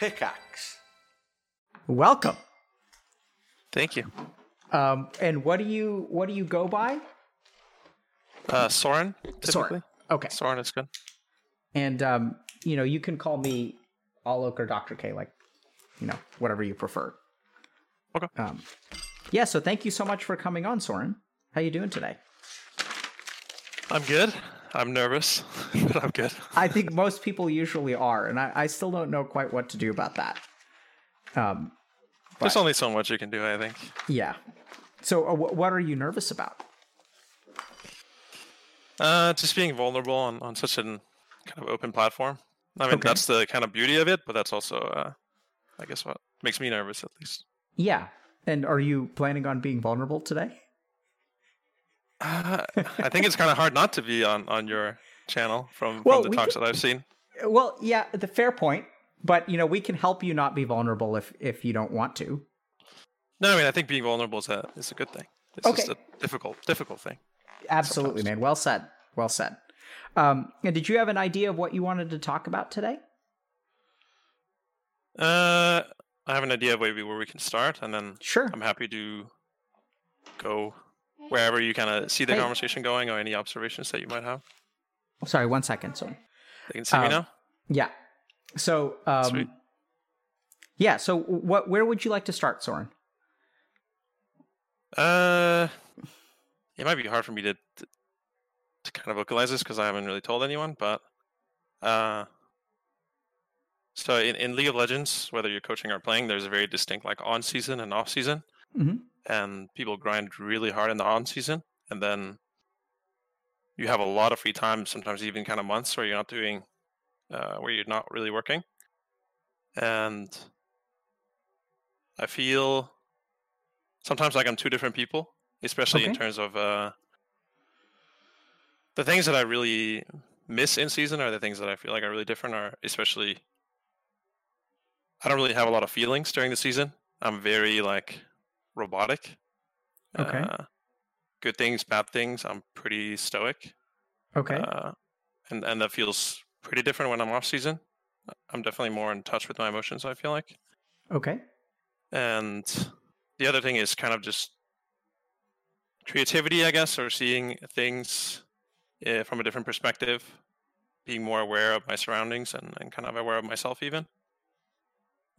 Pickaxe. Welcome. Thank you. Um, and what do you what do you go by? Uh, Soren, typically. Soren. Okay. Soren is good. And um, you know, you can call me Alok or Dr. K, like you know, whatever you prefer. Okay. Um, yeah. So thank you so much for coming on, Soren. How you doing today? I'm good. I'm nervous, but I'm good. I think most people usually are, and I, I still don't know quite what to do about that. Um, There's only so much you can do, I think. yeah. So, uh, wh- what are you nervous about? Uh, just being vulnerable on, on such an kind of open platform. I mean, Okay. that's the kind of beauty of it, but that's also, uh, I guess, what makes me nervous at least. Yeah. And are you planning on being vulnerable today? Uh, I think it's kind of hard not to be on, on your channel from, Well, from the talks can- that I've seen. Well, yeah, the fair point. But you know, we can help you not be vulnerable if if you don't want to. No, I mean, I think being vulnerable is a, is a good thing. It's just Okay. a difficult, difficult thing. Absolutely, man. Well said. Well said. Um, and did you have an idea of what you wanted to talk about today? Uh, I have an idea of maybe where we can start, and then Sure. I'm happy to go wherever you kind of see the Hey. conversation going or any observations that you might have. Sorry, one second. Sorry. They can see me Um, now. Yeah. So, um, Sweet. yeah. So, what? Where would you like to start, Soren? Uh, it might be hard for me to to, to kind of vocalize this because I haven't really told anyone, but uh, so in, in League of Legends, whether you're coaching or playing, there's a very distinct like on season and off season, Mhm. And people grind really hard in the on season, and then you have a lot of free time, sometimes even kind of months where you're not doing, uh, where you're not really working, and I feel sometimes like I'm two different people, especially in terms of uh, the things that I really miss in season are the things that I feel like are really different. Are especially I don't really have a lot of feelings during the season. I'm very like robotic. Okay. Uh, good things, bad things. I'm pretty stoic. Okay. Uh, and and that feels pretty different when I'm off season. I'm definitely more in touch with my emotions. I feel like. okay. And the other thing is kind of just creativity, I guess, or seeing things uh, from a different perspective, being more aware of my surroundings and, and kind of aware of myself even.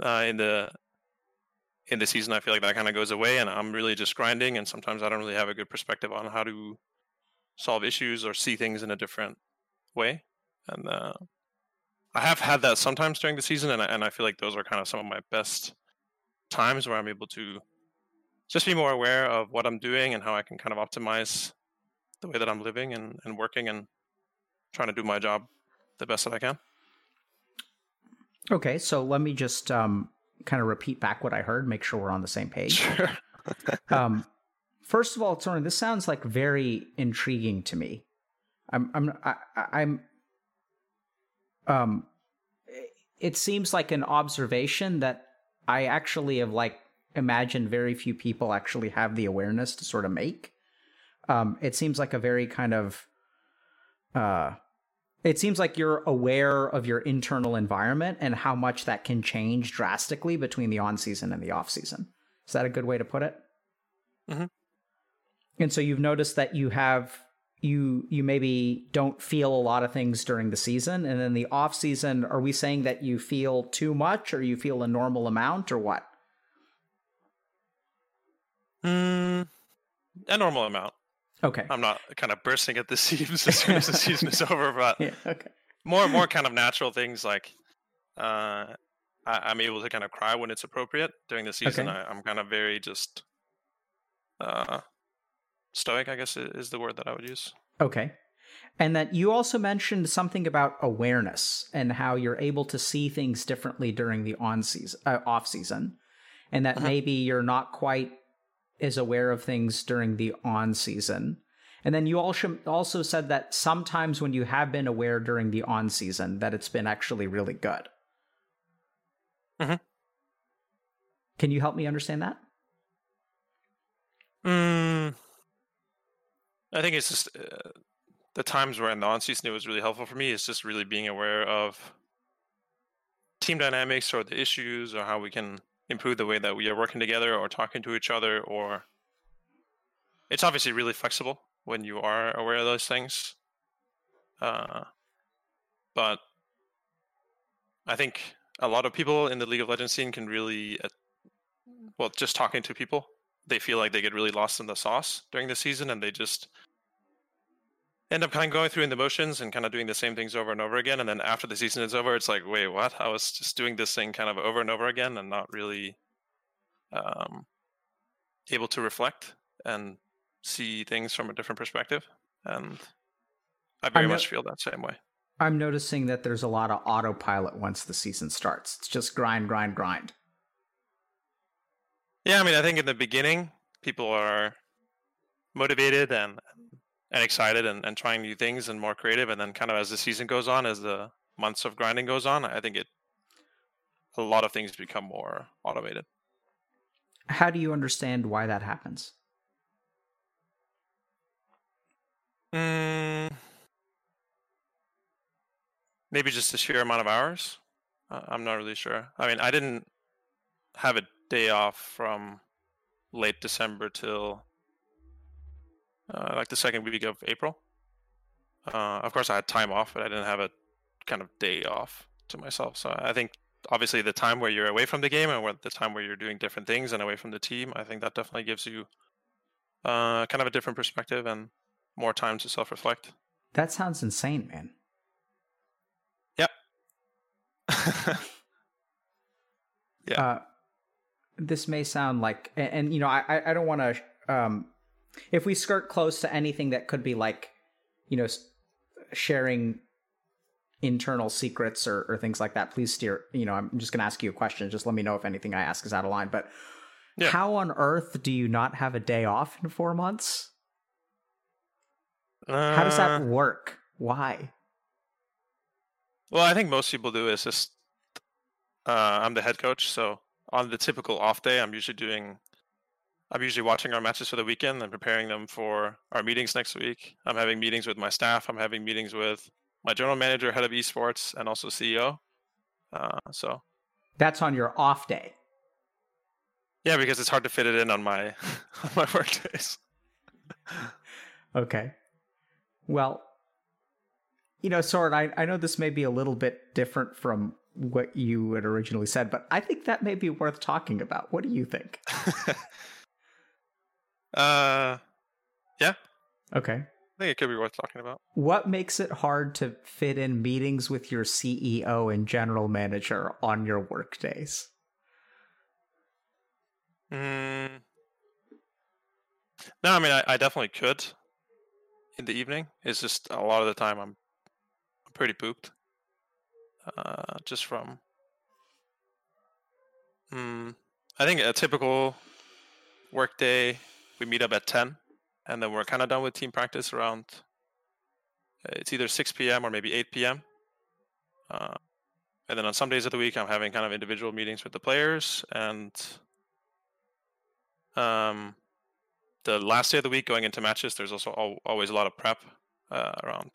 Uh, in the in the season, I feel like that kind of goes away, and I'm really just grinding. And sometimes I don't really have a good perspective on how to solve issues or see things in a different way. And uh, I have had that sometimes during the season, and I, and I feel like those are kind of some of my best times where I'm able to just be more aware of what I'm doing and how I can kind of optimize the way that I'm living and, and working and trying to do my job the best that I can. Okay. So let me just um, kind of repeat back what I heard. Make sure we're on the same page. Sure. um, first of all, Soren, this sounds like very intriguing to me. I'm, I'm, I, I- I'm, um, it seems like an observation that I actually have like imagined very few people actually have the awareness to sort of make. Um, it seems like a very kind of, uh, it seems like you're aware of your internal environment and how much that can change drastically between the on season and the off season. Is that a good way to put it? Mhm. And so you've noticed that you have you you maybe don't feel a lot of things during the season, and then the off season. Are we saying that you feel too much, or you feel a normal amount, or what? Mm, a normal amount. Okay. I'm not kind of bursting at the seams as soon as the season is over, but yeah. Okay. more more kind of natural things like uh, I, I'm able to kind of cry when it's appropriate during the season. Okay. I, I'm kind of very just uh, stoic, I guess is the word that I would use. Okay. And that you also mentioned something about awareness and how you're able to see things differently during the on season, uh, off season, and that Uh-huh. maybe you're not quite as aware of things during the on season. And then you also also said that sometimes when you have been aware during the on season, that it's been actually really good. Mhm. Can you help me understand that? Mm, I think it's just uh, the times where in the on season it was really helpful for me is just really being aware of team dynamics or the issues or how we can improve the way that we are working together or talking to each other or it's obviously really flexible when you are aware of those things. Uh, but i think a lot of people in the league of legends scene can really uh, well just talking to people they feel like they get really lost in the sauce during the season and they just end up kind of going through in the motions and kind of doing the same things over and over again. And then after the season is over, it's like, wait, what? I was just doing this thing kind of over and over again and not really um, able to reflect and see things from a different perspective. And I very no- much feel that same way. I'm noticing that there's a lot of autopilot once the season starts. It's just grind, grind, grind. Yeah, I mean, I think in the beginning, people are motivated and and excited and, and trying new things and more creative. And then kind of as the season goes on, as the months of grinding goes on, I think it a lot of things become more automated. How do you understand why that happens? Mm, maybe just the sheer amount of hours. Uh, I'm not really sure. I mean, I didn't have a day off from late December till uh, like the second week of April. Uh, of course, I had time off, but I didn't have a kind of day off to myself. So I think obviously the time where you're away from the game and the time where you're doing different things and away from the team, I think that definitely gives you uh, kind of a different perspective and more time to self-reflect. That sounds insane, man. Yep. yeah. Uh, this may sound like, and, and you know, I I don't want to um, if we skirt close to anything that could be like, you know, sharing internal secrets or, or things like that, please steer. You know, I'm just going to ask you a question. Just let me know if anything I ask is out of line. But yeah. how on earth do you not have a day off in four months? Uh, how does that uh. work? Why? Well, I think most people do is just uh, I'm the head coach, so on the typical off day, I'm usually doing I'm usually watching our matches for the weekend and preparing them for our meetings next week. I'm having meetings with my staff. I'm having meetings with my general manager, head of esports, and also CEO. Uh, so that's on your off day. Yeah, because it's hard to fit it in on my on my work days. okay. Well, you know, Soren, I, I know this may be a little bit different from what you had originally said, but I think that may be worth talking about. What do you think? Uh, yeah. Okay. I think it could be worth talking about. What makes it hard to fit in meetings with your CEO and general manager on your work days? Mm. No, I mean, I, I definitely could in the evening. It's just a lot of the time I'm, I'm pretty pooped. Uh, just from. Mm, I think a typical workday we meet up at 10 and then we're kind of done with team practice around uh, it's either 6 p.m. or maybe 8 p.m. Uh, and then on some days of the week, I'm having kind of individual meetings with the players. And um, the last day of the week, going into matches, there's also al- always a lot of prep uh, around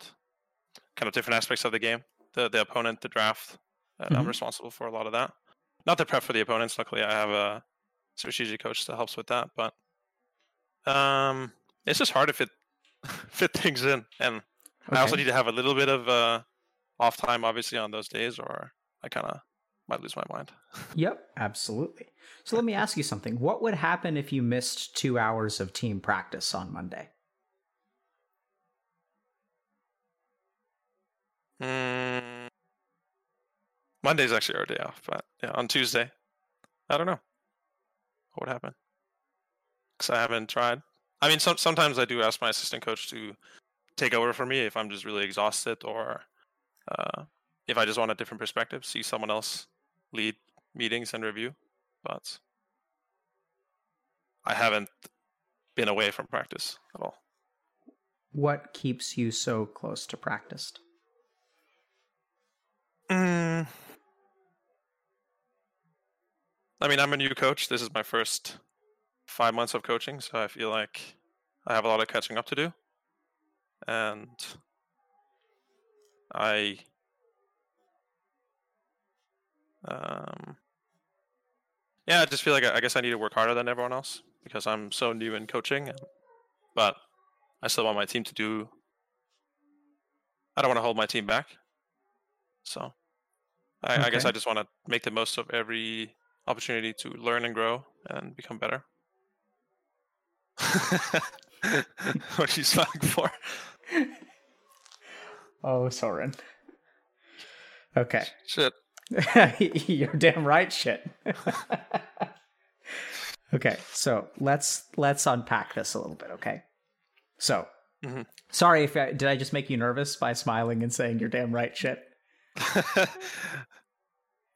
kind of different aspects of the game, the the opponent, the draft. And mm-hmm. I'm responsible for a lot of that. Not the prep for the opponents. Luckily, I have a strategic coach that helps with that. But um, it's just hard to fit fit things in, and okay. I also need to have a little bit of uh, off time, obviously, on those days, or I kind of might lose my mind. yep, absolutely. So let me ask you something. What would happen if you missed two hours of team practice on Monday? Mm, Monday's actually our day off, but yeah, on Tuesday, I don't know what would happen because I haven't tried. I mean, some, sometimes I do ask my assistant coach to take over for me if I'm just really exhausted or uh, if I just want a different perspective, see someone else lead meetings and review. But I haven't been away from practice at all. What keeps you so close to practice? Mm. I mean, I'm a new coach. This is my first five months of coaching, so I feel like I have a lot of catching up to do. And I Um, yeah, I just feel like I, I guess I need to work harder than everyone else because I'm so new in coaching. But I still want my team to do. I don't want to hold my team back. So I, okay. I guess I just want to make the most of every opportunity to learn and grow and become better. what are you smiling for? Oh, Soren. Okay. Shit. You're damn right, shit. okay, so let's let's unpack this a little bit. Okay, so mm-hmm. sorry if I, did I just make you nervous by smiling and saying you're damn right, shit.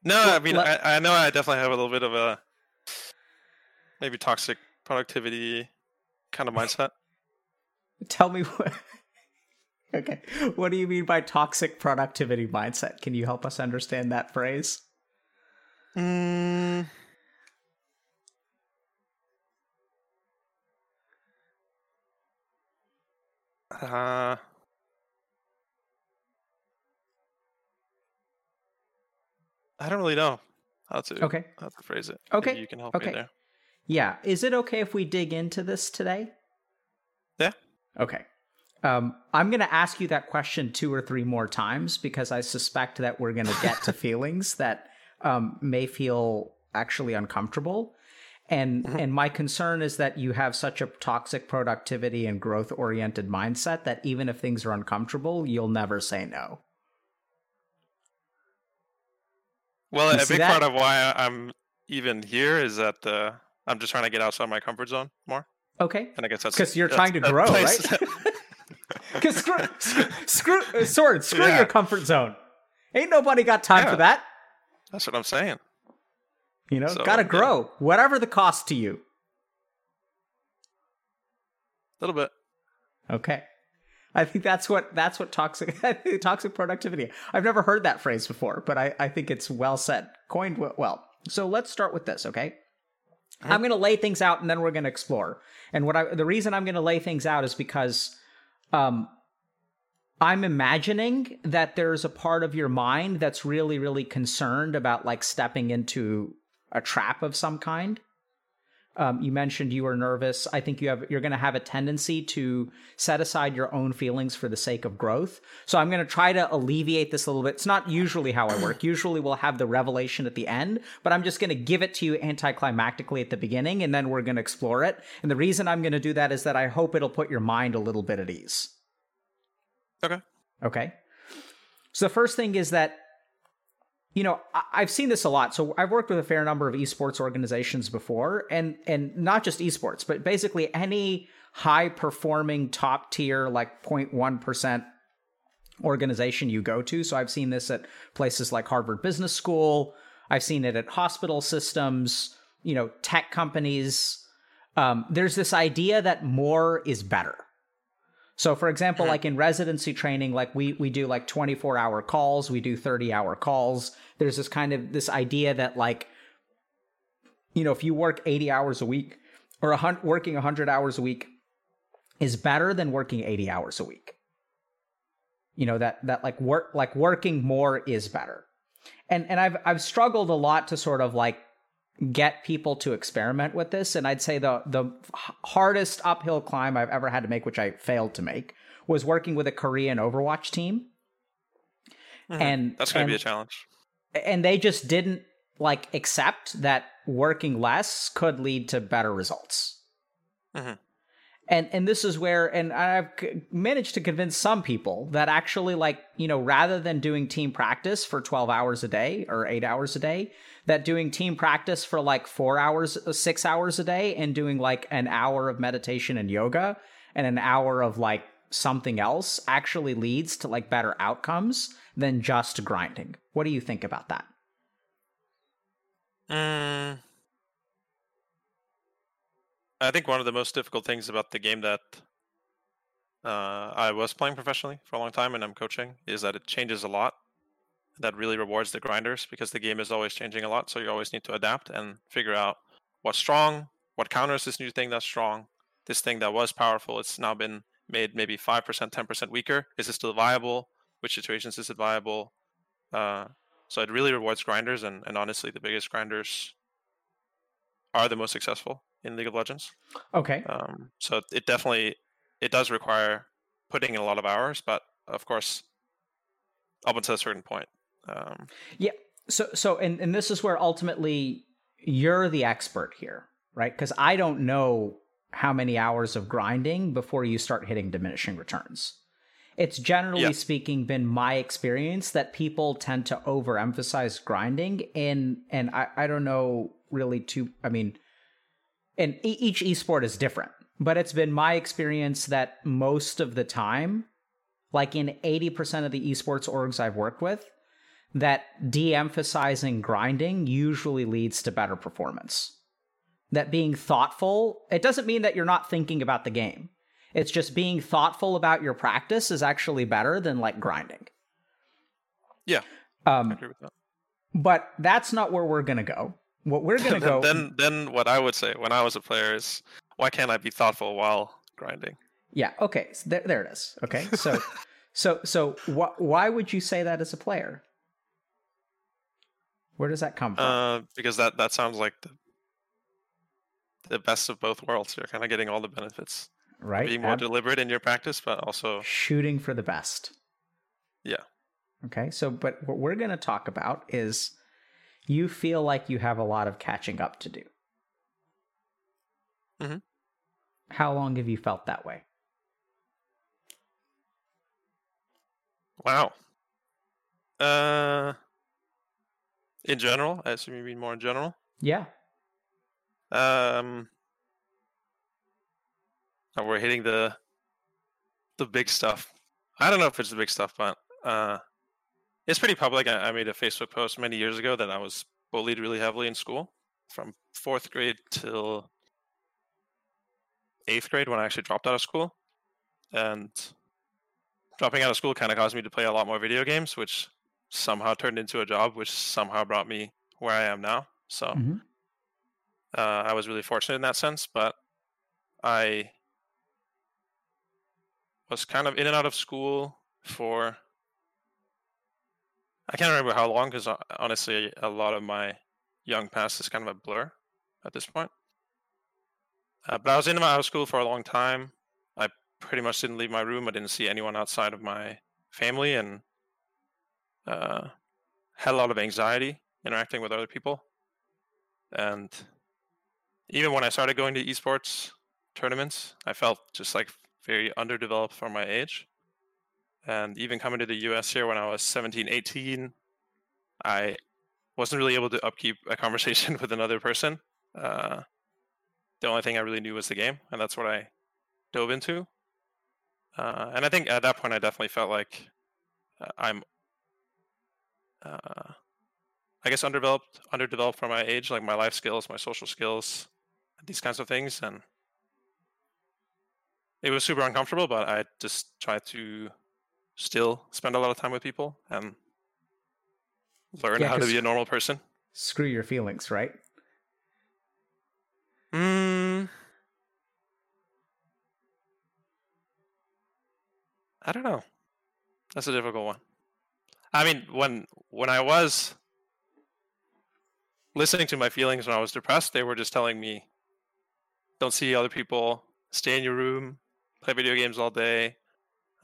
no, I mean I, I know I definitely have a little bit of a maybe toxic productivity kind of mindset. Tell me what. okay. What do you mean by toxic productivity mindset? Can you help us understand that phrase? Mm. Uh, I don't really know how to okay. how to phrase it. Okay, Maybe you can help okay. me there. Yeah, is it okay if we dig into this today? Yeah. Okay. Um, I'm going to ask you that question two or three more times because I suspect that we're going to get to feelings that um, may feel actually uncomfortable. And mm-hmm. and my concern is that you have such a toxic productivity and growth oriented mindset that even if things are uncomfortable, you'll never say no. Well, you a big that? part of why I'm even here is that uh, I'm just trying to get outside my comfort zone more. Okay. And I guess that's because you're that's, trying to grow, right? Because screw, screw, uh, sword, screw yeah. your comfort zone. Ain't nobody got time yeah. for that. That's what I'm saying. You know, so, gotta grow, yeah. whatever the cost to you. A little bit. Okay. I think that's what that's what toxic toxic productivity. I've never heard that phrase before, but I, I think it's well said, coined well. So let's start with this, okay? I'm going to lay things out and then we're going to explore. And what I the reason I'm going to lay things out is because um I'm imagining that there's a part of your mind that's really really concerned about like stepping into a trap of some kind. Um, you mentioned you were nervous. I think you have you're going to have a tendency to set aside your own feelings for the sake of growth. So I'm going to try to alleviate this a little bit. It's not usually how I work. usually we'll have the revelation at the end, but I'm just going to give it to you anticlimactically at the beginning, and then we're going to explore it. And the reason I'm going to do that is that I hope it'll put your mind a little bit at ease. Okay. Okay. So the first thing is that you know i've seen this a lot. So i've worked with a fair number of esports organizations before and and not just esports but basically any high performing top tier like 0.1% organization you go to. So i've seen this at places like harvard business school. I've seen it at hospital systems you know tech companies. Um, there's this idea that more is better so for example, mm-hmm. like in residency training, like we we do like 24 hour calls, we do 30 hour calls. There's this kind of this idea that like you know, if you work 80 hours a week or a hun- working 100 hours a week is better than working 80 hours a week. You know, that that like work like working more is better. And and I've I've struggled a lot to sort of like get people to experiment with this and i'd say the the hardest uphill climb i've ever had to make which i failed to make was working with a korean overwatch team mm-hmm. and that's going to be a challenge and they just didn't like accept that working less could lead to better results mm-hmm. and and this is where and i've managed to convince some people that actually like you know rather than doing team practice for 12 hours a day or 8 hours a day that doing team practice for like four hours, six hours a day, and doing like an hour of meditation and yoga and an hour of like something else actually leads to like better outcomes than just grinding. What do you think about that? Mm, I think one of the most difficult things about the game that uh, I was playing professionally for a long time and I'm coaching is that it changes a lot that really rewards the grinders because the game is always changing a lot. So you always need to adapt and figure out what's strong, what counters this new thing that's strong. This thing that was powerful, it's now been made maybe 5%, 10% weaker. Is it still viable? Which situations is it viable? Uh, So it really rewards grinders, and, and honestly, the biggest grinders are the most successful in League of Legends. Okay. Um, so it definitely it does require putting in a lot of hours, but of course, up until a certain point. Um, yeah. So so and and this is where ultimately you're the expert here, right? Because I don't know how many hours of grinding before you start hitting diminishing returns. It's generally yeah. speaking been my experience that people tend to overemphasize grinding and and I, I don't know really too I mean and each esport is different, but it's been my experience that most of the time, like in 80% of the esports orgs I've worked with, that de emphasizing grinding usually leads to better performance. That being thoughtful, it doesn't mean that you're not thinking about the game. It's just being thoughtful about your practice is actually better than like grinding. Yeah. Um, I agree with that. But that's not where we're going to go. What we're going to go. then, then what I would say when I was a player is, why can't I be thoughtful while grinding? Yeah. Okay. So there, there it is. Okay. So, so, so, wh- why would you say that as a player? Where does that come from? Uh, because that that sounds like the the best of both worlds. You're kind of getting all the benefits. Right. Being more Ab- deliberate in your practice, but also shooting for the best. Yeah. Okay. So, but what we're going to talk about is you feel like you have a lot of catching up to do. Mm-hmm. How long have you felt that way? Wow. Uh, in general, I assume you mean more in general. Yeah. Um, oh, we're hitting the the big stuff. I don't know if it's the big stuff, but uh, it's pretty public. I, I made a Facebook post many years ago that I was bullied really heavily in school, from fourth grade till eighth grade when I actually dropped out of school, and dropping out of school kind of caused me to play a lot more video games, which somehow turned into a job, which somehow brought me where I am now. So. Mm-hmm uh, I was really fortunate in that sense, but I was kind of in and out of school for I can't remember how long because uh, honestly, a lot of my young past is kind of a blur at this point. Uh, but I was in and out of school for a long time. I pretty much didn't leave my room. I didn't see anyone outside of my family, and uh, had a lot of anxiety interacting with other people. And even when I started going to esports tournaments, I felt just like very underdeveloped for my age. And even coming to the US here when I was 17, 18, I wasn't really able to upkeep a conversation with another person. Uh, the only thing I really knew was the game, and that's what I dove into. Uh, and I think at that point, I definitely felt like uh, I'm, uh, I guess, underdeveloped, underdeveloped for my age, like my life skills, my social skills, these kinds of things and it was super uncomfortable but i just tried to still spend a lot of time with people and learn yeah, how to be a normal person. screw your feelings right? Mm, i don't know. That's a difficult one i mean when when i was listening to my feelings when i was depressed they were just telling me don't see other people, stay in your room, play video games all day.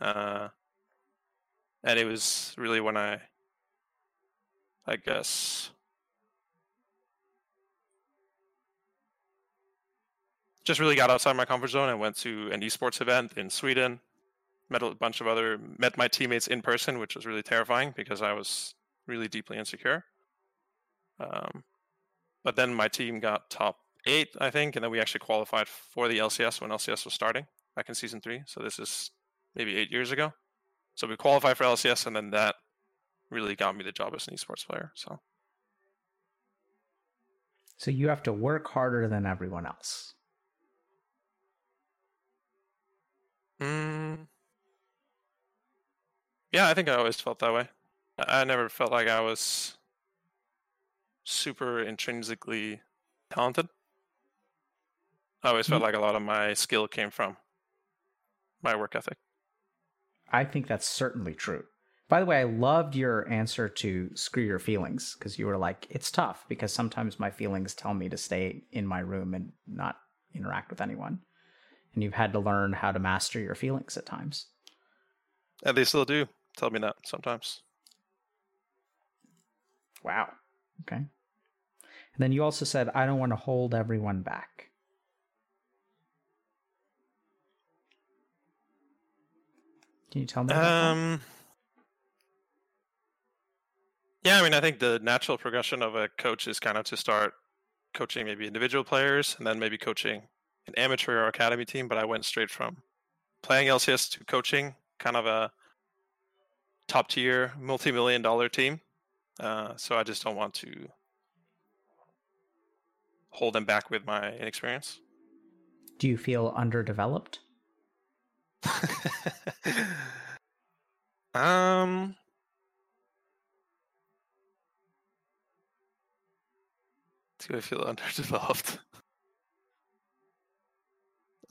Uh, and it was really when I, I guess, just really got outside my comfort zone. I went to an esports event in Sweden, met a bunch of other, met my teammates in person, which was really terrifying because I was really deeply insecure. Um, but then my team got top eight, I think, and then we actually qualified for the LCS when LCS was starting back in season three. So this is maybe eight years ago. So we qualified for LCS, and then that really got me the job as an esports player. So. So you have to work harder than everyone else. Mm. Yeah, I think I always felt that way. I never felt like I was super intrinsically talented. I always felt mm. like a lot of my skill came from my work ethic. I think that's certainly true By the way, I loved your answer to screw your feelings because you were like, it's tough because sometimes my feelings tell me to stay in my room and not interact with anyone. And you've had to learn how to master your feelings at times. And they still do tell me that sometimes. Wow. Okay. And then you also said, I don't want to hold everyone back. Can you tell me? Um, yeah, I mean, I think the natural progression of a coach is kind of to start coaching maybe individual players and then maybe coaching an amateur or academy team. But I went straight from playing LCS to coaching kind of a top tier, multi million dollar team. Uh, so I just don't want to hold them back with my inexperience. Do you feel underdeveloped? um, do I feel underdeveloped?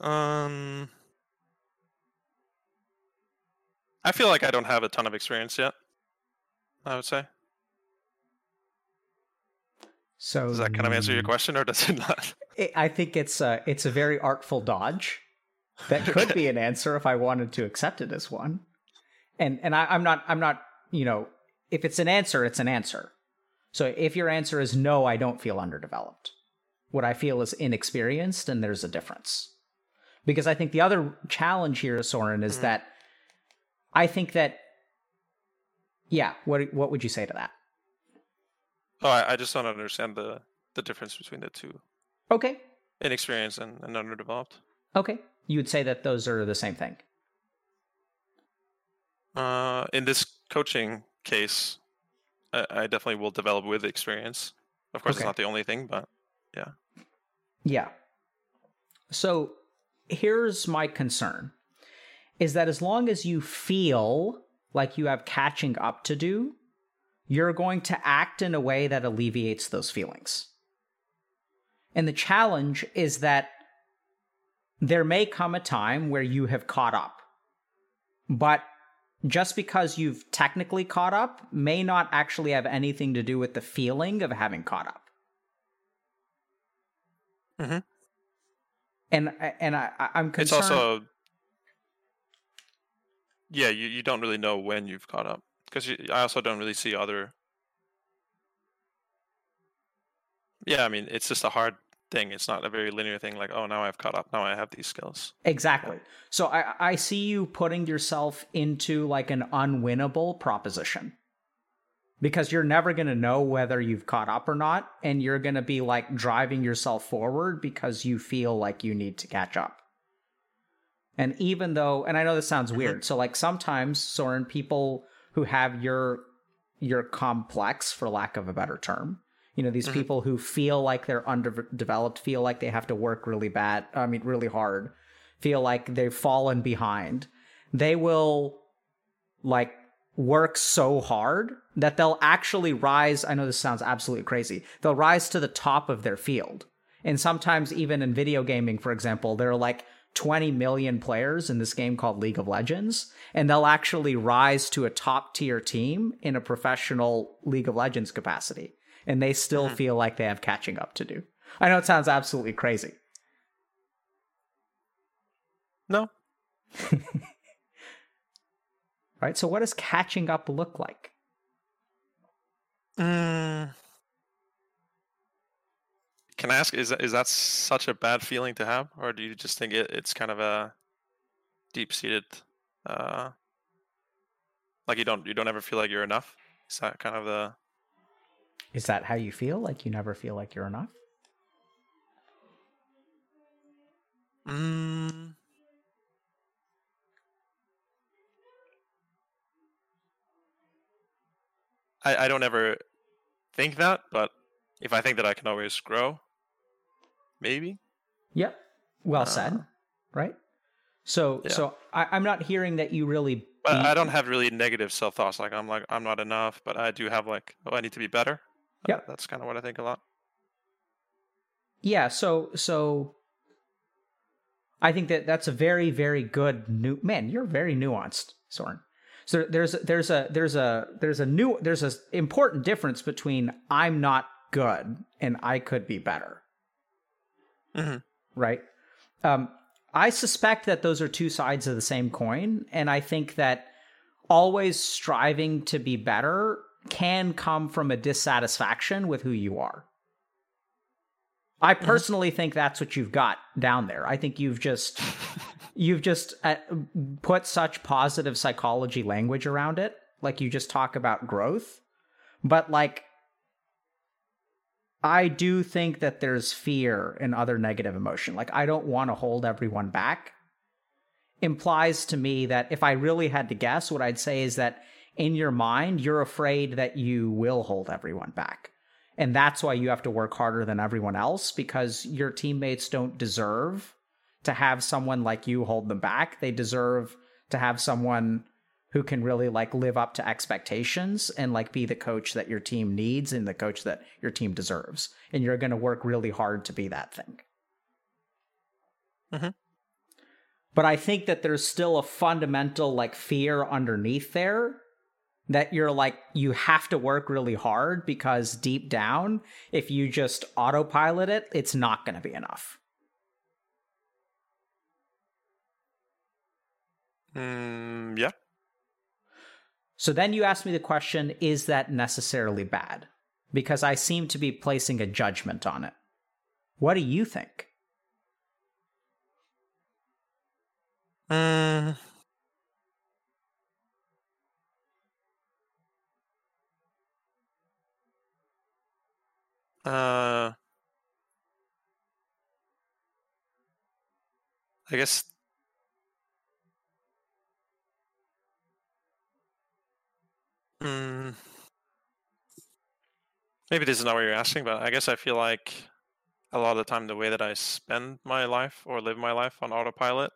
um, I feel like I don't have a ton of experience yet. I would say. So does that kind of answer your question, or does it not? I think it's a it's a very artful dodge. That could be an answer if I wanted to accept it as one. And and I, I'm not I'm not you know if it's an answer, it's an answer. So if your answer is no, I don't feel underdeveloped. What I feel is inexperienced, and there's a difference. Because I think the other challenge here, Soren, is mm. that I think that yeah. What what would you say to that? Oh, I, I just don't understand the the difference between the two. Okay. Inexperienced and, and underdeveloped. Okay. You would say that those are the same thing. Uh, in this coaching case, I, I definitely will develop with experience. Of course, okay. it's not the only thing, but yeah. Yeah. So here's my concern is that as long as you feel like you have catching up to do, you're going to act in a way that alleviates those feelings. And the challenge is that there may come a time where you have caught up. But just because you've technically caught up may not actually have anything to do with the feeling of having caught up. Mm-hmm. And and I, I'm concerned. It's also yeah, you, you don't really know when you've caught up because I also don't really see other. Yeah, I mean, it's just a hard thing. It's not a very linear thing. Like, oh, now I've caught up. Now I have these skills. Exactly. So I I see you putting yourself into like an unwinnable proposition because you're never going to know whether you've caught up or not and you're going to be like driving yourself forward because you feel like you need to catch up and even though and i know this sounds mm-hmm. weird so like sometimes soren people who have your your complex for lack of a better term you know these mm-hmm. people who feel like they're underdeveloped feel like they have to work really bad i mean really hard feel like they've fallen behind they will like work so hard that they'll actually rise i know this sounds absolutely crazy they'll rise to the top of their field and sometimes even in video gaming for example they're like 20 million players in this game called League of Legends, and they'll actually rise to a top tier team in a professional League of Legends capacity. And they still mm-hmm. feel like they have catching up to do. I know it sounds absolutely crazy. No. right. So, what does catching up look like? Mm. Can I ask, is that, is that such a bad feeling to have, or do you just think it, it's kind of a deep-seated, uh, like you don't you don't ever feel like you're enough? Is that kind of the? Is that how you feel? Like you never feel like you're enough? Mm. I I don't ever think that, but if I think that I can always grow, maybe. Yep. Well uh, said. Right. So yeah. so I, am not hearing that you really. But I don't have really negative self thoughts. Like I'm like I'm not enough, but I do have like oh I need to be better. Yeah. Uh, that's kind of what I think a lot. Yeah. So so. I think that that's a very very good new man. You're very nuanced, Soren. So there's there's a there's a there's a new there's a important difference between I'm not good and I could be better. Mm-hmm. Right. Um, I suspect that those are two sides of the same coin, and I think that always striving to be better can come from a dissatisfaction with who you are. I Mm-hmm. personally think that's what you've got down there. I think you've just you've just uh, put such positive psychology language around it. Like you just talk about growth, but like I do think that there's fear and other negative emotion. Like I don't want to hold everyone back. Implies to me that if I really had to guess, what I'd say is that in your mind, you're afraid that you will hold everyone back. And that's why you have to work harder than everyone else because your teammates don't deserve to have someone like you hold them back. They deserve to have someone who can really like live up to expectations and like be the coach that your team needs and the coach that your team deserves. And you're going to work really hard to be that thing. Mhm. But I think that there's still a fundamental like fear underneath there that you're like you have to work really hard because deep down if you just autopilot it it's not going to be enough Mm, yeah. So then you ask me the question is that necessarily bad because i seem to be placing a judgment on it what do you think Mm. Uh, I guess mm, maybe this is not what you're asking, but I guess I feel like a lot of the time the way that I spend my life or live my life on autopilot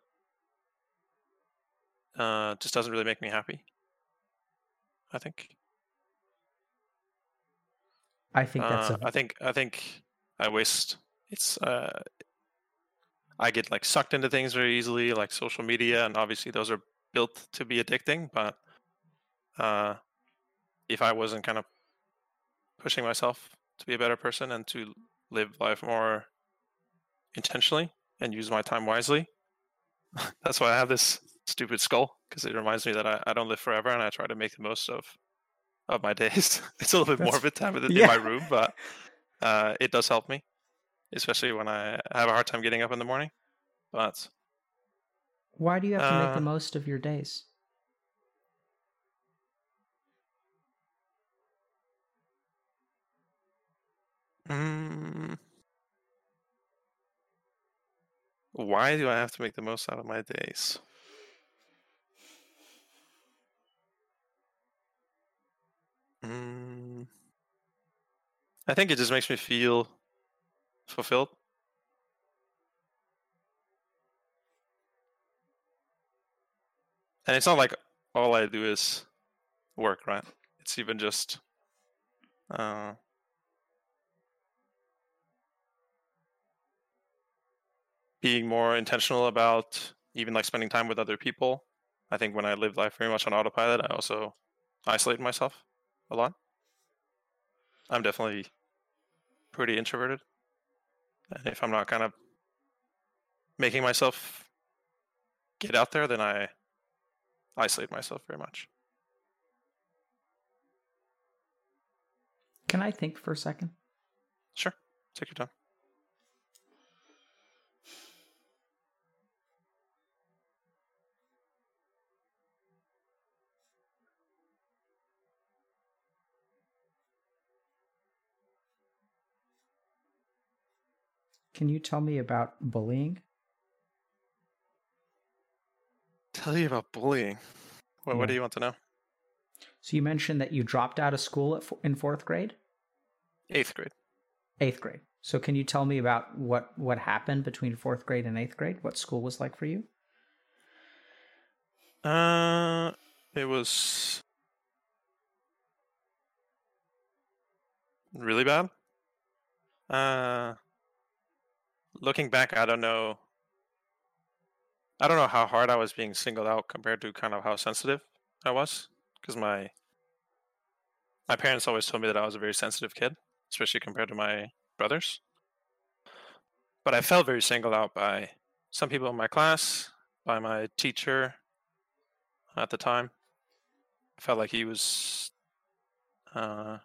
uh, just doesn't really make me happy. I think. i think that's Uh, a I think I think I waste. It's uh, I get like sucked into things very easily, like social media, and obviously those are built to be addicting. But uh, if I wasn't kind of pushing myself to be a better person and to live life more intentionally and use my time wisely, that's why I have this stupid skull because it reminds me that I, I don't live forever and I try to make the most of of my days. it's a little bit morbid time in, yeah. in my room, but uh, it does help me, especially when I have a hard time getting up in the morning. But why do you have to make the uh, most of your days mm, why do I have to make the most out of my days? Mm, I think it just makes me feel fulfilled. And it's not like all I do is work, right? It's even just uh, being more intentional about even like spending time with other people. I think when I live life very much on autopilot, I also isolate myself a lot. I'm definitely pretty introverted. And if I'm not kind of making myself get out there, then I isolate myself very much. can i think for a second Sure. Take your time. Can you tell me about bullying Tell you about bullying. What, what do you want to know? so you mentioned that you dropped out of school at, in fourth grade Eighth grade. eighth grade so can you tell me about what what happened between fourth grade and eighth grade what school was like for you Uh, it was really bad. Uh, looking back, I don't know. I don't know how hard I was being singled out compared to kind of how sensitive I was because my my parents always told me that I was a very sensitive kid, especially compared to my brothers. But I felt very singled out by some people in my class, by my teacher at the time. I felt like he was uh,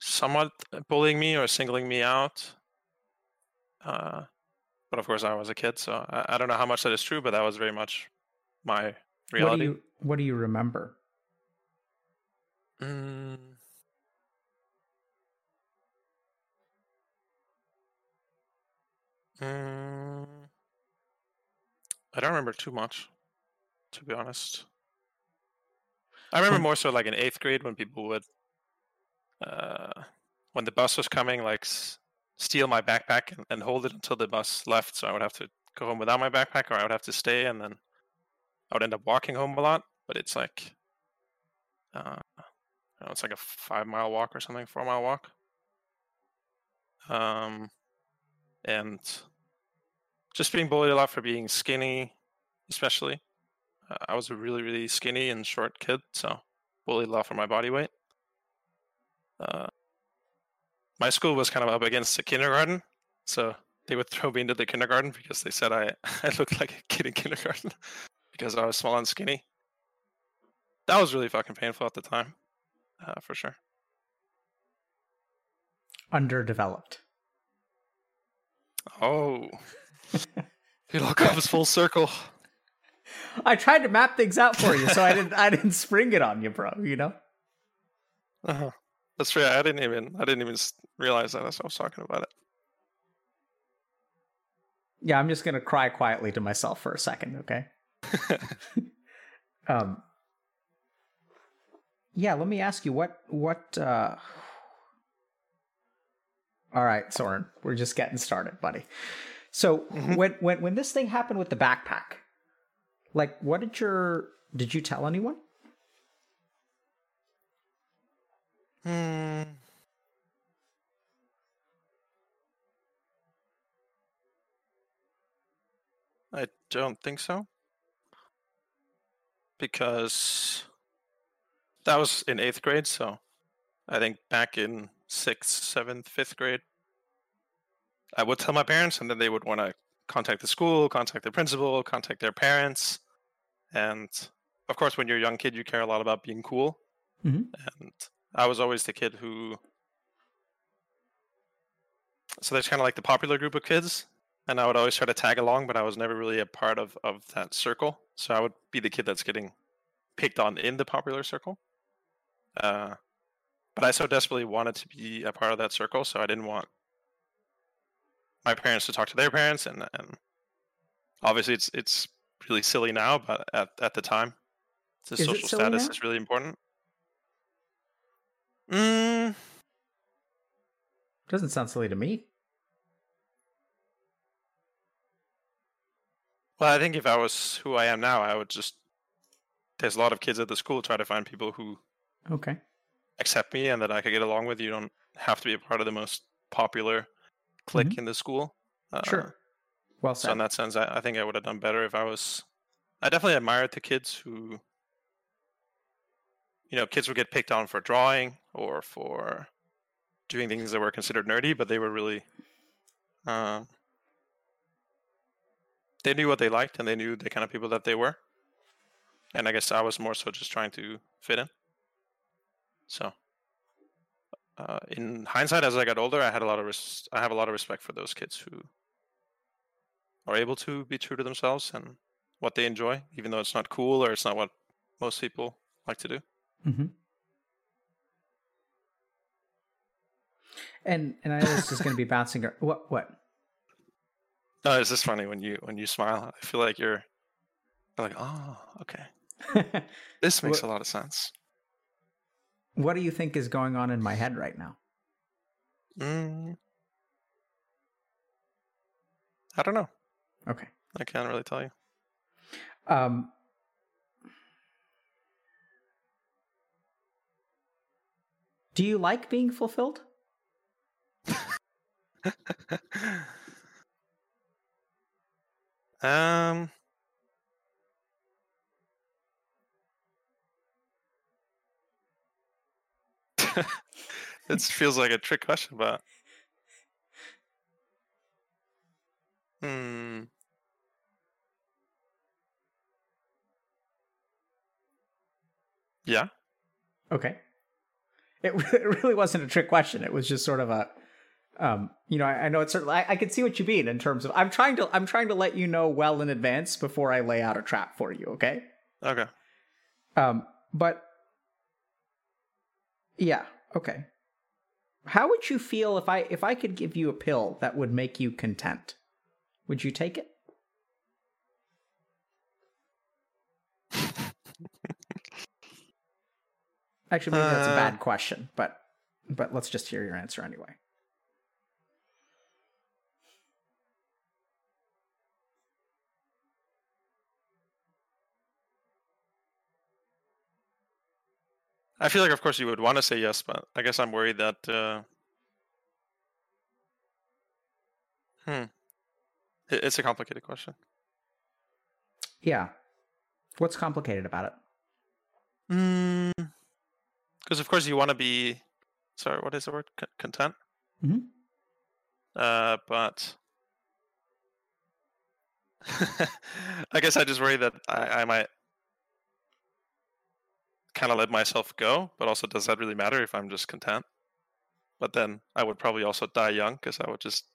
somewhat bullying me or singling me out. Uh, but of course, I was a kid, so I, I, don't know how much that is true, but that was very much my reality. What do you, what do you remember? Mm. Mm. I don't remember too much, to be honest. I remember more so like in eighth grade when people would, uh, when the bus was coming, like steal my backpack and, and hold it until the bus left. So I would have to go home without my backpack, or I would have to stay, and then I would end up walking home a lot. But it's like, uh, know, it's like a five mile walk or something, four mile walk. Um, and just being bullied a lot for being skinny, especially. Uh, I was a really, really skinny and short kid, so bullied a lot for my body weight. Uh, my school was kind of up against the kindergarten, so they would throw me into the kindergarten because they said I, I looked like a kid in kindergarten because I was small and skinny. That was really fucking painful at the time uh, for sure. Underdeveloped. Oh, it all comes full circle. I tried to map things out for you, so I didn't. I didn't spring it on you, bro. You know. Uh-huh. That's right. I didn't even. I didn't even realize that as I was talking about it. Yeah, I'm just gonna cry quietly to myself for a second, okay? um, yeah, let me ask you what what uh All right, Soren, we're just getting started, buddy. So mm-hmm. when when when this thing happened with the backpack, like what did your did you tell anyone? Hmm. I don't think so. Because that was in eighth grade, so I think back in sixth, seventh, fifth grade, I would tell my parents, and then they would want to contact the school, contact the principal, contact their parents, and of course, when you're a young kid, you care a lot about being cool. Mm-hmm. And I was always the kid who. So there's kind of like the popular group of kids, and I would always try to tag along, but I was never really a part of of that circle. So I would be the kid that's getting picked on in the popular circle. Uh, but I so desperately wanted to be a part of that circle, so I didn't want my parents to talk to their parents, and and obviously it's it's really silly now, but at at the time, the is social status now? is really important. Mm. Doesn't sound silly to me. Well, I think if I was who I am now, I would just. There's a lot of kids at the school try to find people who Okay. Accept me and that I could get along with. You don't have to be a part of the most popular clique mm-hmm. in the school. Uh, sure. Well said. So in that sense, I, I think I would have done better if I was. I definitely admired the kids who, you know, kids would get picked on for drawing or for doing things that were considered nerdy, but they were really, um, they knew what they liked and they knew the kind of people that they were. And I guess I was more so just trying to fit in. So, uh, in hindsight, as I got older, I had a lot of res- I have a lot of respect for those kids who are able to be true to themselves and what they enjoy, even though it's not cool or it's not what most people like to do. Mm-hmm. And and I know this is going to be bouncing. What what? No, it's just funny when you when you smile. I feel like you're, you're like, oh, okay. this makes what, a lot of sense. What do you think is going on in my head right now? Mm, I don't know. Okay. I can't really tell you. Um, Do you like being fulfilled? um this feels like a trick question, but hmm. Yeah. Okay. It, it really wasn't a trick question. It was just sort of a, um, you know, I, I know it's certainly, I, I can see what you mean in terms of, I'm trying to, I'm trying to let you know well in advance before I lay out a trap for you. Okay. Okay. Um, but yeah, okay. How would you feel if I if I could give you a pill that would make you content? Would you take it? Actually, maybe that's a Uh, bad question, but but let's just hear your answer anyway. I feel like, of course, you would want to say yes, but I guess I'm worried that. Uh... Hmm. It's a complicated question. Yeah. What's complicated about it? Because of course you want to be. Sorry, what is the word? C- content. Mhm. Uh, but. I guess I just worry that I, I might kind of let myself go, but also does that really matter if I'm just content? But then I would probably also die young because I would just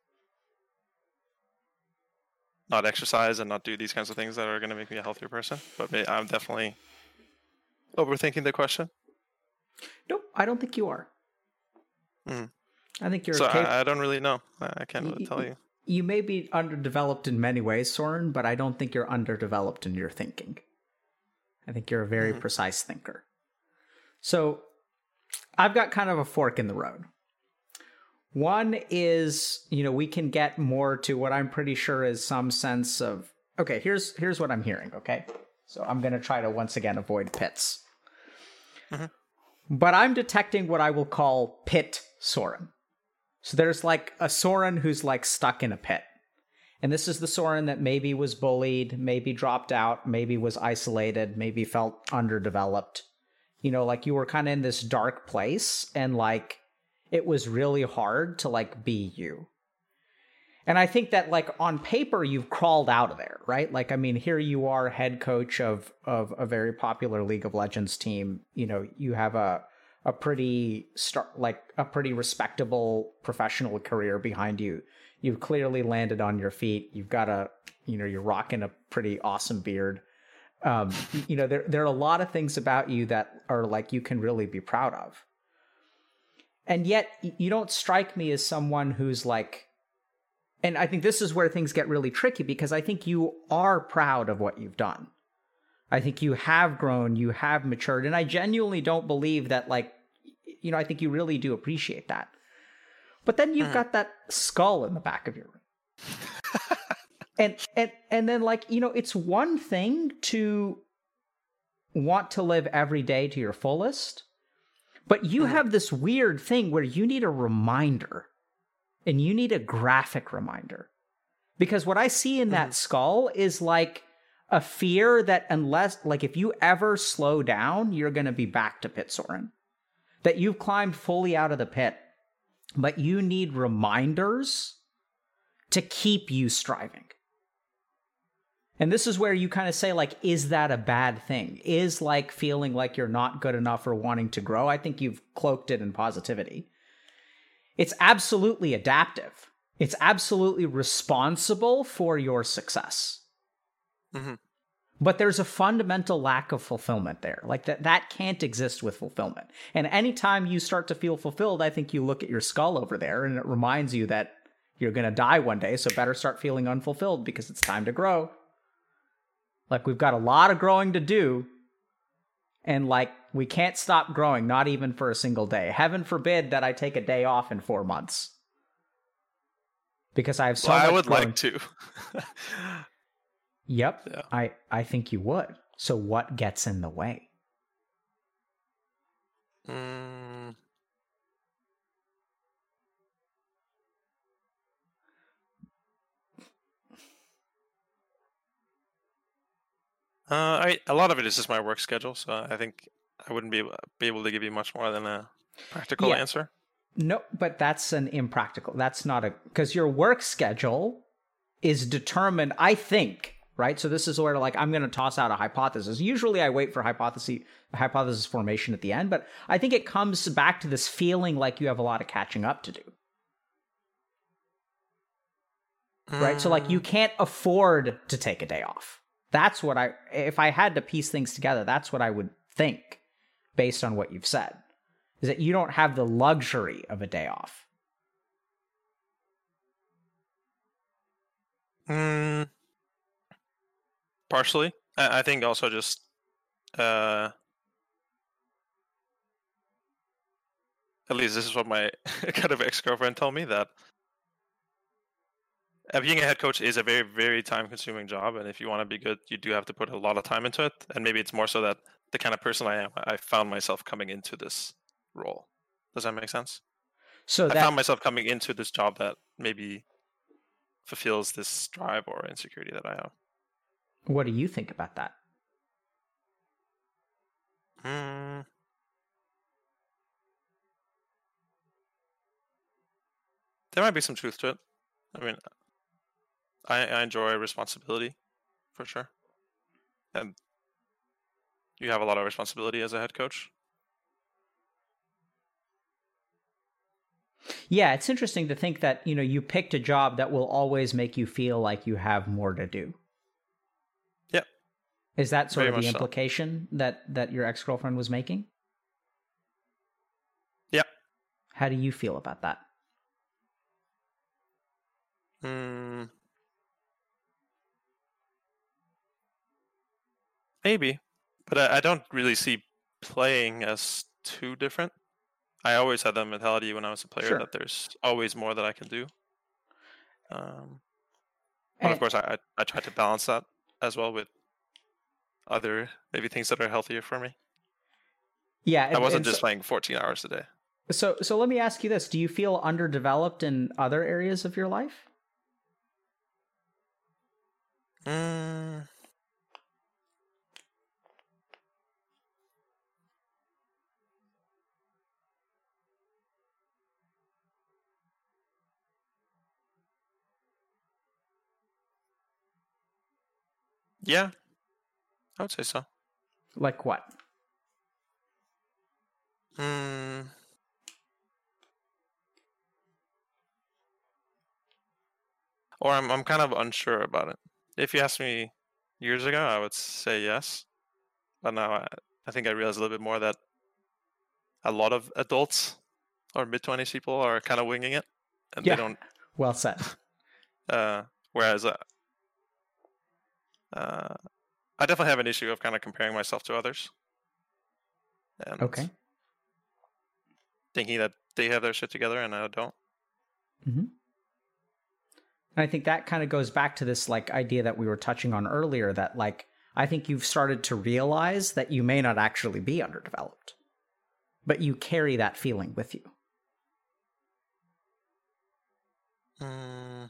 not exercise and not do these kinds of things that are going to make me a healthier person. But I'm definitely overthinking the question. Nope, I don't think you are. Mhm. I think you're so cap- I, I don't really know. I can't really tell you. you may be underdeveloped in many ways, Soren, but I don't think you're underdeveloped in your thinking. I think you're a very Mhm. precise thinker. So I've got kind of a fork in the road. One is, you know, we can get more to what I'm pretty sure is some sense of okay, here's here's what I'm hearing, okay? So I'm gonna try to once again avoid pits. Mhm. But I'm detecting what I will call pit Soren. So there's like a Soren who's like stuck in a pit. And this is the Soren that maybe was bullied, maybe dropped out, maybe was isolated, maybe felt underdeveloped. You know, like you were kind of in this dark place and like it was really hard to like be you. And I think that like on paper you've crawled out of there, right? Like I mean here you are head coach of of a very popular League of Legends team. You know, you have a a pretty start like a pretty respectable professional career behind you. You've clearly landed on your feet. You've got a you know, you're rocking a pretty awesome beard. Um, you know, there there are a lot of things about you that are like you can really be proud of. And yet you don't strike me as someone who's like and I think this is where things get really tricky because I think you are proud of what you've done. I think you have grown, you have matured, and I genuinely don't believe that, like, you know, I think you really do appreciate that. But then you've Mhm. got that skull in the back of your room. and and and then like, you know, it's one thing to want to live every day to your fullest, but you Mhm. have this weird thing where you need a reminder and you need a graphic reminder. Because what I see in that mm-hmm. skull is like a fear that unless like if you ever slow down, you're going to be back to pit Soren. That you've climbed fully out of the pit, but you need reminders to keep you striving. And this is where you kind of say like is that a bad thing? Is like feeling like you're not good enough or wanting to grow? I think you've cloaked it in positivity. It's absolutely adaptive. It's absolutely responsible for your success. Mhm. But there's a fundamental lack of fulfillment there. Like that that can't exist with fulfillment. And anytime you start to feel fulfilled, I think you look at your skull over there and it reminds you that you're going to die one day, so better start feeling unfulfilled because it's time to grow. Like we've got a lot of growing to do. And like we can't stop growing, not even for a single day. Heaven forbid that I take a day off in 4 months. Because I have so well, much I would growing- like to. Yep. Yeah. I I think you would. So what gets in the way? Mm. Uh, I a lot of it is just my work schedule, so I think I wouldn't be able, be able to give you much more than a practical Yeah. answer. No, but that's an impractical. That's not a because your work schedule is determined. I think right. So this is where like I'm going to toss out a hypothesis. Usually I wait for hypothesis hypothesis formation at the end, but I think it comes back to this feeling like you have a lot of catching up to do. Right. So like you mm. can't afford to take a day off. That's what I if I had to piece things together, that's what I would think based on what you've said. Is that you don't have the luxury of a day off. Mm, partially. I, I think also just uh, at least this is what my kind of ex girlfriend told me that uh, being a head coach is a very very time consuming job, and if you want to be good, you do have to put a lot of time into it. And maybe it's more so that the kind of person I am, I found myself coming into this role. Does that make sense? So I found myself coming into this job that maybe fulfills this drive or insecurity that I have. what do you think about that? Mm. There might be some truth to it. I mean, I, I enjoy responsibility for sure. And you have a lot of responsibility as a head coach. Yeah, it's interesting to think that, you know, you picked a job that will always make you feel like you have more to do. Yep. Is that sort Very of the much so. implication that that your ex-girlfriend was making? Yep. How do you feel about that? Mm. Maybe, but I, I don't really see playing as too different. I always had that mentality when I was a player Sure. that there's always more that I can do. Um, but And- of course, I, I try to balance that as well with other maybe things that are healthier for me. yeah, I wasn't just so, playing 14 hours a day. so so let me ask you this, do you feel underdeveloped in other areas of your life? Mm. Yeah, I would say so. Like what? Mm. Or I'm I'm kind of unsure about it. If you asked me years ago, I would say yes. But now I, I think I realize a little bit more that a lot of adults or mid twenties people are kind of winging it, and Yeah. they don't. Well said. Uh, whereas, uh, uh, I definitely have an issue of kind of comparing myself to others. And Okay. Thinking that they have their shit together and I don't. hmm I think that kind of goes back to this like idea that we were touching on earlier that like I think you've started to realize that you may not actually be underdeveloped, but you carry that feeling with you. Mm,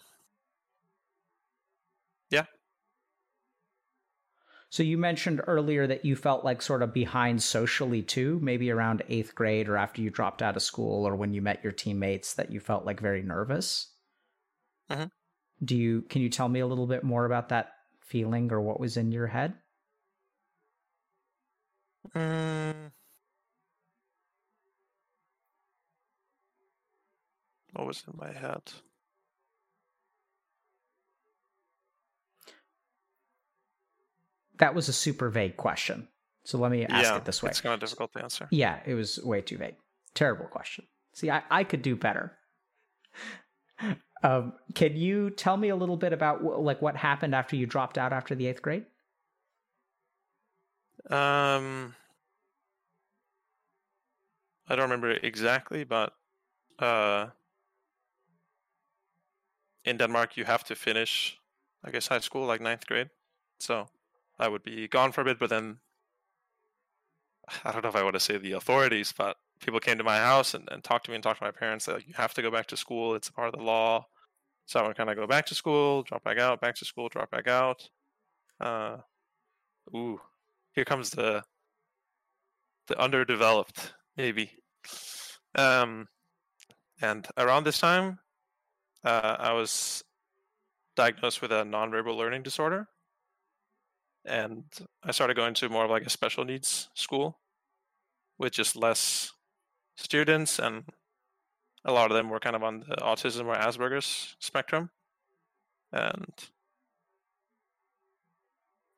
So you mentioned earlier that you felt like sort of behind socially too, maybe around eighth grade or after you dropped out of school or when you met your teammates that you felt like very nervous. Mhm. Do you can you tell me a little bit more about that feeling or what was in your head? mm. What was in my head? That was a super vague question. So let me ask yeah, it this way. it's kind of difficult to answer. Yeah, it was way too vague. Terrible question. See, I, I could do better. Um, can you tell me a little bit about like what happened after you dropped out after the eighth grade? Um, I don't remember exactly, but uh, in Denmark, you have to finish, I guess, high school like ninth grade. So I would be gone for a bit, but then I don't know if I want to say the authorities, but people came to my house and, and talked to me and talked to my parents. They're like, you have to go back to school. It's part of the law. So I would kind of go back to school, drop back out, back to school, drop back out. Uh, ooh, here comes the the underdeveloped maybe Um, and around this time, uh, I was diagnosed with a nonverbal learning disorder, and I started going to more of like a special needs school with just less students, and a lot of them were kind of on the autism or Asperger's spectrum, and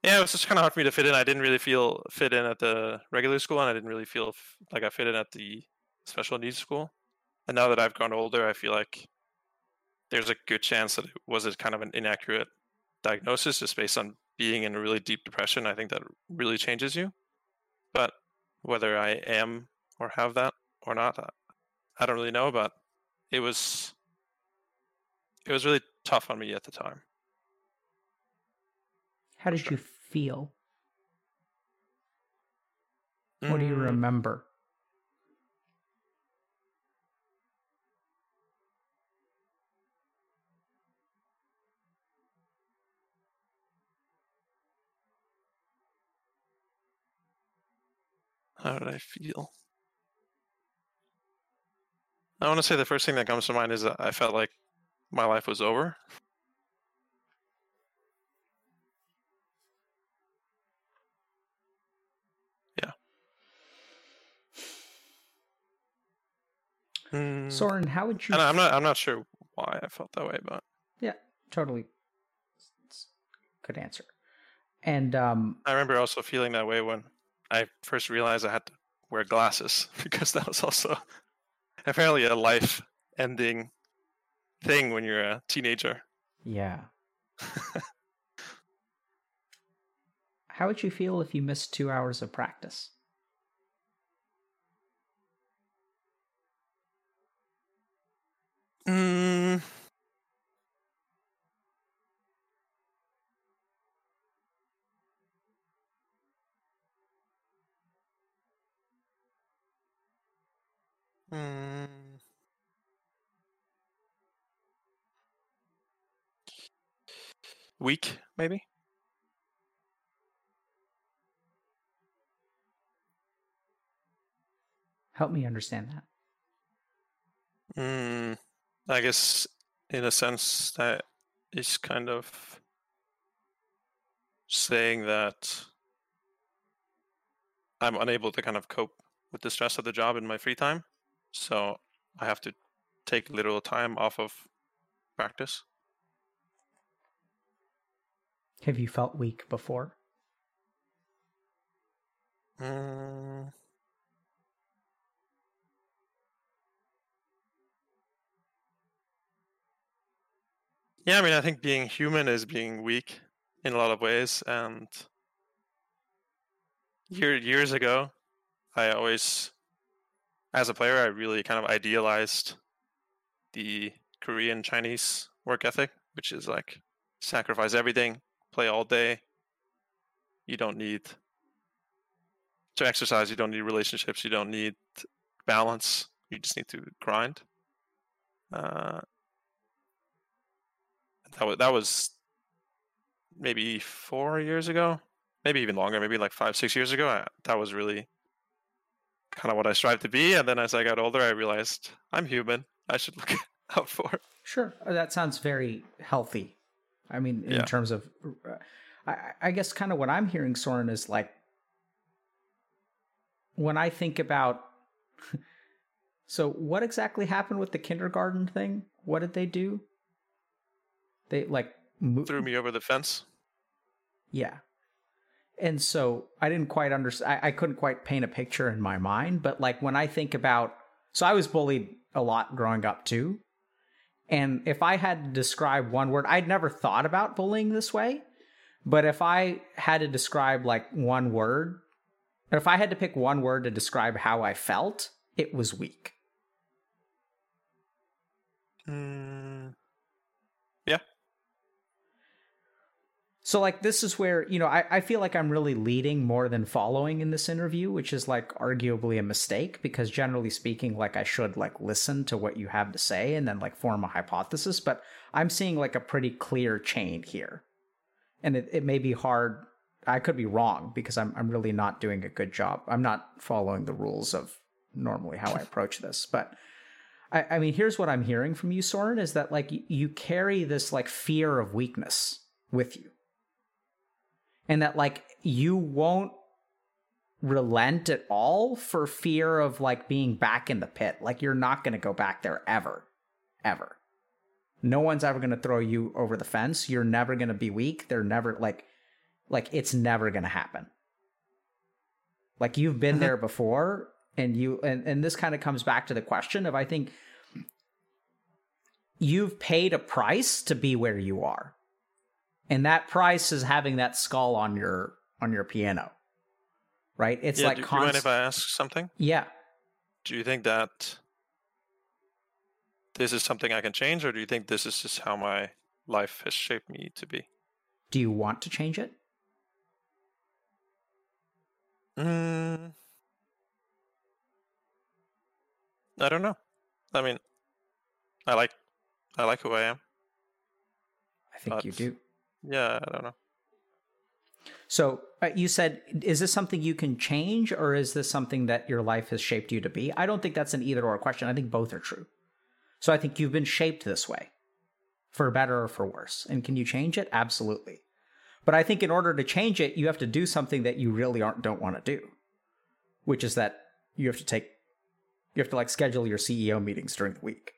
yeah, it was just kind of hard for me to fit in. I didn't really feel fit in at the regular school, and I didn't really feel like I fit in at the special needs school. And now that I've grown older, I feel like there's a good chance that it was a kind of an inaccurate diagnosis just based on being in a really deep depression. I think that really changes you. But whether I am or have that or not, I don't really know. But it was it was really tough on me at the time. How did you feel? What do you mm. remember? How did I feel? I want to say the first thing that comes to mind is that I felt like my life was over. Yeah. Mm. Soren, how would you? I'm not. I'm not sure why I felt that way, but yeah, totally. Good answer. And um, I remember also feeling that way when I first realized I had to wear glasses because that was also apparently a life ending thing when you're a teenager. Yeah. How would you feel if you missed two hours of practice? Mm, Mm. Week, maybe? Help me understand that. Mm, I guess, in a sense, that is kind of saying that I'm unable to kind of cope with the stress of the job in my free time. So I have to take a little time off of practice. Have you felt weak before? Mm. Yeah, I mean, I think being human is being weak in a lot of ways. And year, years ago, I always as a player, I really kind of idealized the Korean Chinese work ethic, which is like sacrifice everything, play all day. You don't need to exercise, you don't need relationships, you don't need balance, you just need to grind. Uh, that was that was maybe four years ago, maybe even longer, maybe like five, six years ago. I, that was really kind of what I strive to be. And then as I got older, I realized I'm human. I should look out for. Sure, uh, that sounds very healthy. I mean, in yeah. terms of, uh, I, I guess kind of what I'm hearing, Soren, is like when I think about. so, what exactly happened with the kindergarten thing? What did they do? They like mo- threw me over the fence. Yeah and so I didn't quite understand. I, I couldn't quite paint a picture in my mind. But like when I think about, so I was bullied a lot growing up too. And if I had to describe one word, I'd never thought about bullying this way. But if I had to describe like one word, if I had to pick one word to describe how I felt, it was weak. Mm, yeah, so like this is where, you know, I, I feel like I'm really leading more than following in this interview, which is like arguably a mistake because generally speaking, like I should like listen to what you have to say and then like form a hypothesis. But I'm seeing like a pretty clear chain here. And it, it may be hard I could be wrong because I'm I'm really not doing a good job. I'm not following the rules of normally how I approach this, but I, I mean, here's what I'm hearing from you, Soren, is that like you carry this like fear of weakness with you, and that like you won't relent at all for fear of like being back in the pit. Like you're not going to go back there ever, ever. No one's ever going to throw you over the fence. You're never going to be weak. They're never like, like it's never going to happen. Like you've been mm-hmm. there before, and you and and this kind of comes back to the question of I think you've paid a price to be where you are, and that price is having that skull on your on your piano, right? It's yeah, like do, const- do you mind if I ask something? Yeah. Do you think that this is something I can change, or do you think this is just how my life has shaped me to be? Do you want to change it? Mm, I don't know. I mean, I like, I like who I am. I think you do. Yeah, I don't know. So uh, you said, is this something you can change, or is this something that your life has shaped you to be? I don't think that's an either or question. I think both are true. So I think you've been shaped this way, for better or for worse. And can you change it? Absolutely. But I think in order to change it, you have to do something that you really aren't don't want to do, which is that you have to take you have to like schedule your CEO meetings during the week.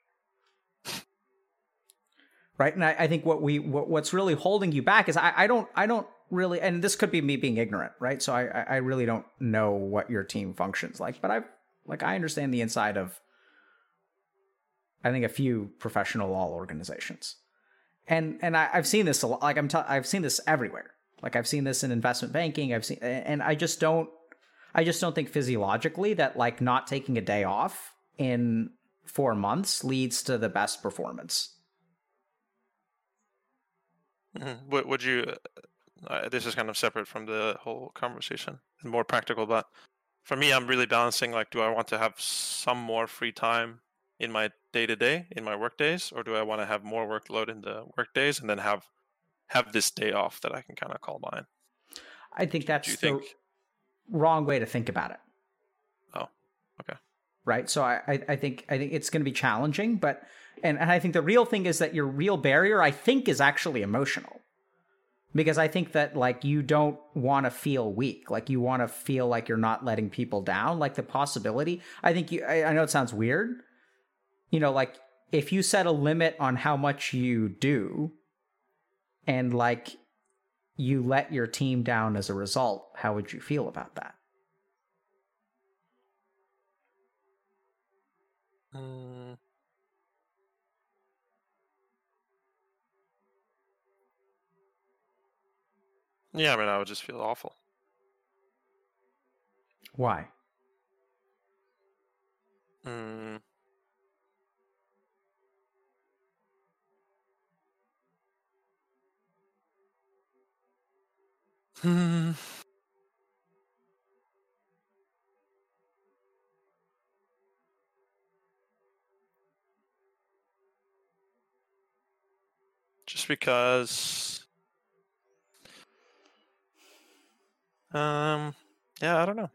Right. And I, I think what we what, what's really holding you back is I, I don't I don't really and this could be me being ignorant, right? So I I really don't know what your team functions like, but I like I understand the inside of I think a few professional LoL organizations, and and I, have seen this a lot. Like I'm, t- I've seen this everywhere. Like I've seen this in investment banking. I've seen, and I just don't, I just don't think physiologically that like not taking a day off in four months leads to the best performance. Mm-hmm. Would, would you? Uh, this is kind of separate from the whole conversation and more practical, but for me, I'm really balancing. Like, do I want to have some more free time in my day to day in my work days, or do I want to have more workload in the work days and then have have this day off that I can kind of call mine? I think that's the think... wrong way to think about it. Oh, okay. Right. So I, I, I think I think it's going to be challenging, but and, and I think the real thing is that your real barrier, I think, is actually emotional because I think that like you don't want to feel weak, like you want to feel like you're not letting people down, like the possibility. I think you. I, I know it sounds weird, you know, like if you set a limit on how much you do and like you let your team down as a result, how would you feel about that? Mm. Yeah, I mean, I would just feel awful. Why? Mm. Hmm. Just because. Um. Yeah, I don't know.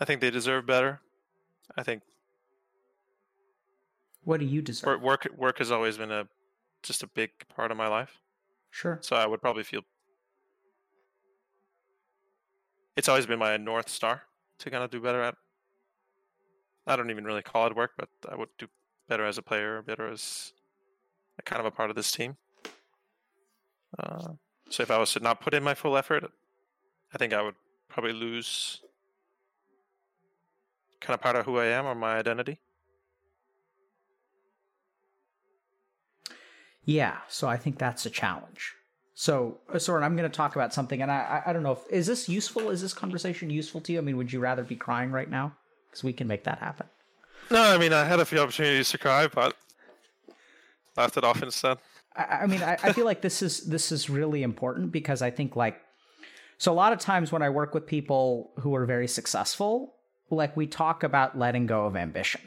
I think they deserve better. I think. What do you deserve? Work, work, has always been a just a big part of my life. Sure. So I would probably feel it's always been my north star to kind of do better at. I don't even really call it work, but I would do better as a player, better as a kind of a part of this team. Uh, so if I was to not put in my full effort, I think I would probably lose kind of part of who I am or my identity. Yeah, so I think that's a challenge. So, uh, Soren, I'm going to talk about something, and I, I, I don't know if is this useful. Is this conversation useful to you? I mean, would you rather be crying right now? Because we can make that happen. No, I mean, I had a few opportunities to cry, but laughed it off instead. I, I mean, I, I feel like this is this is really important because I think like so a lot of times when I work with people who are very successful, like we talk about letting go of ambition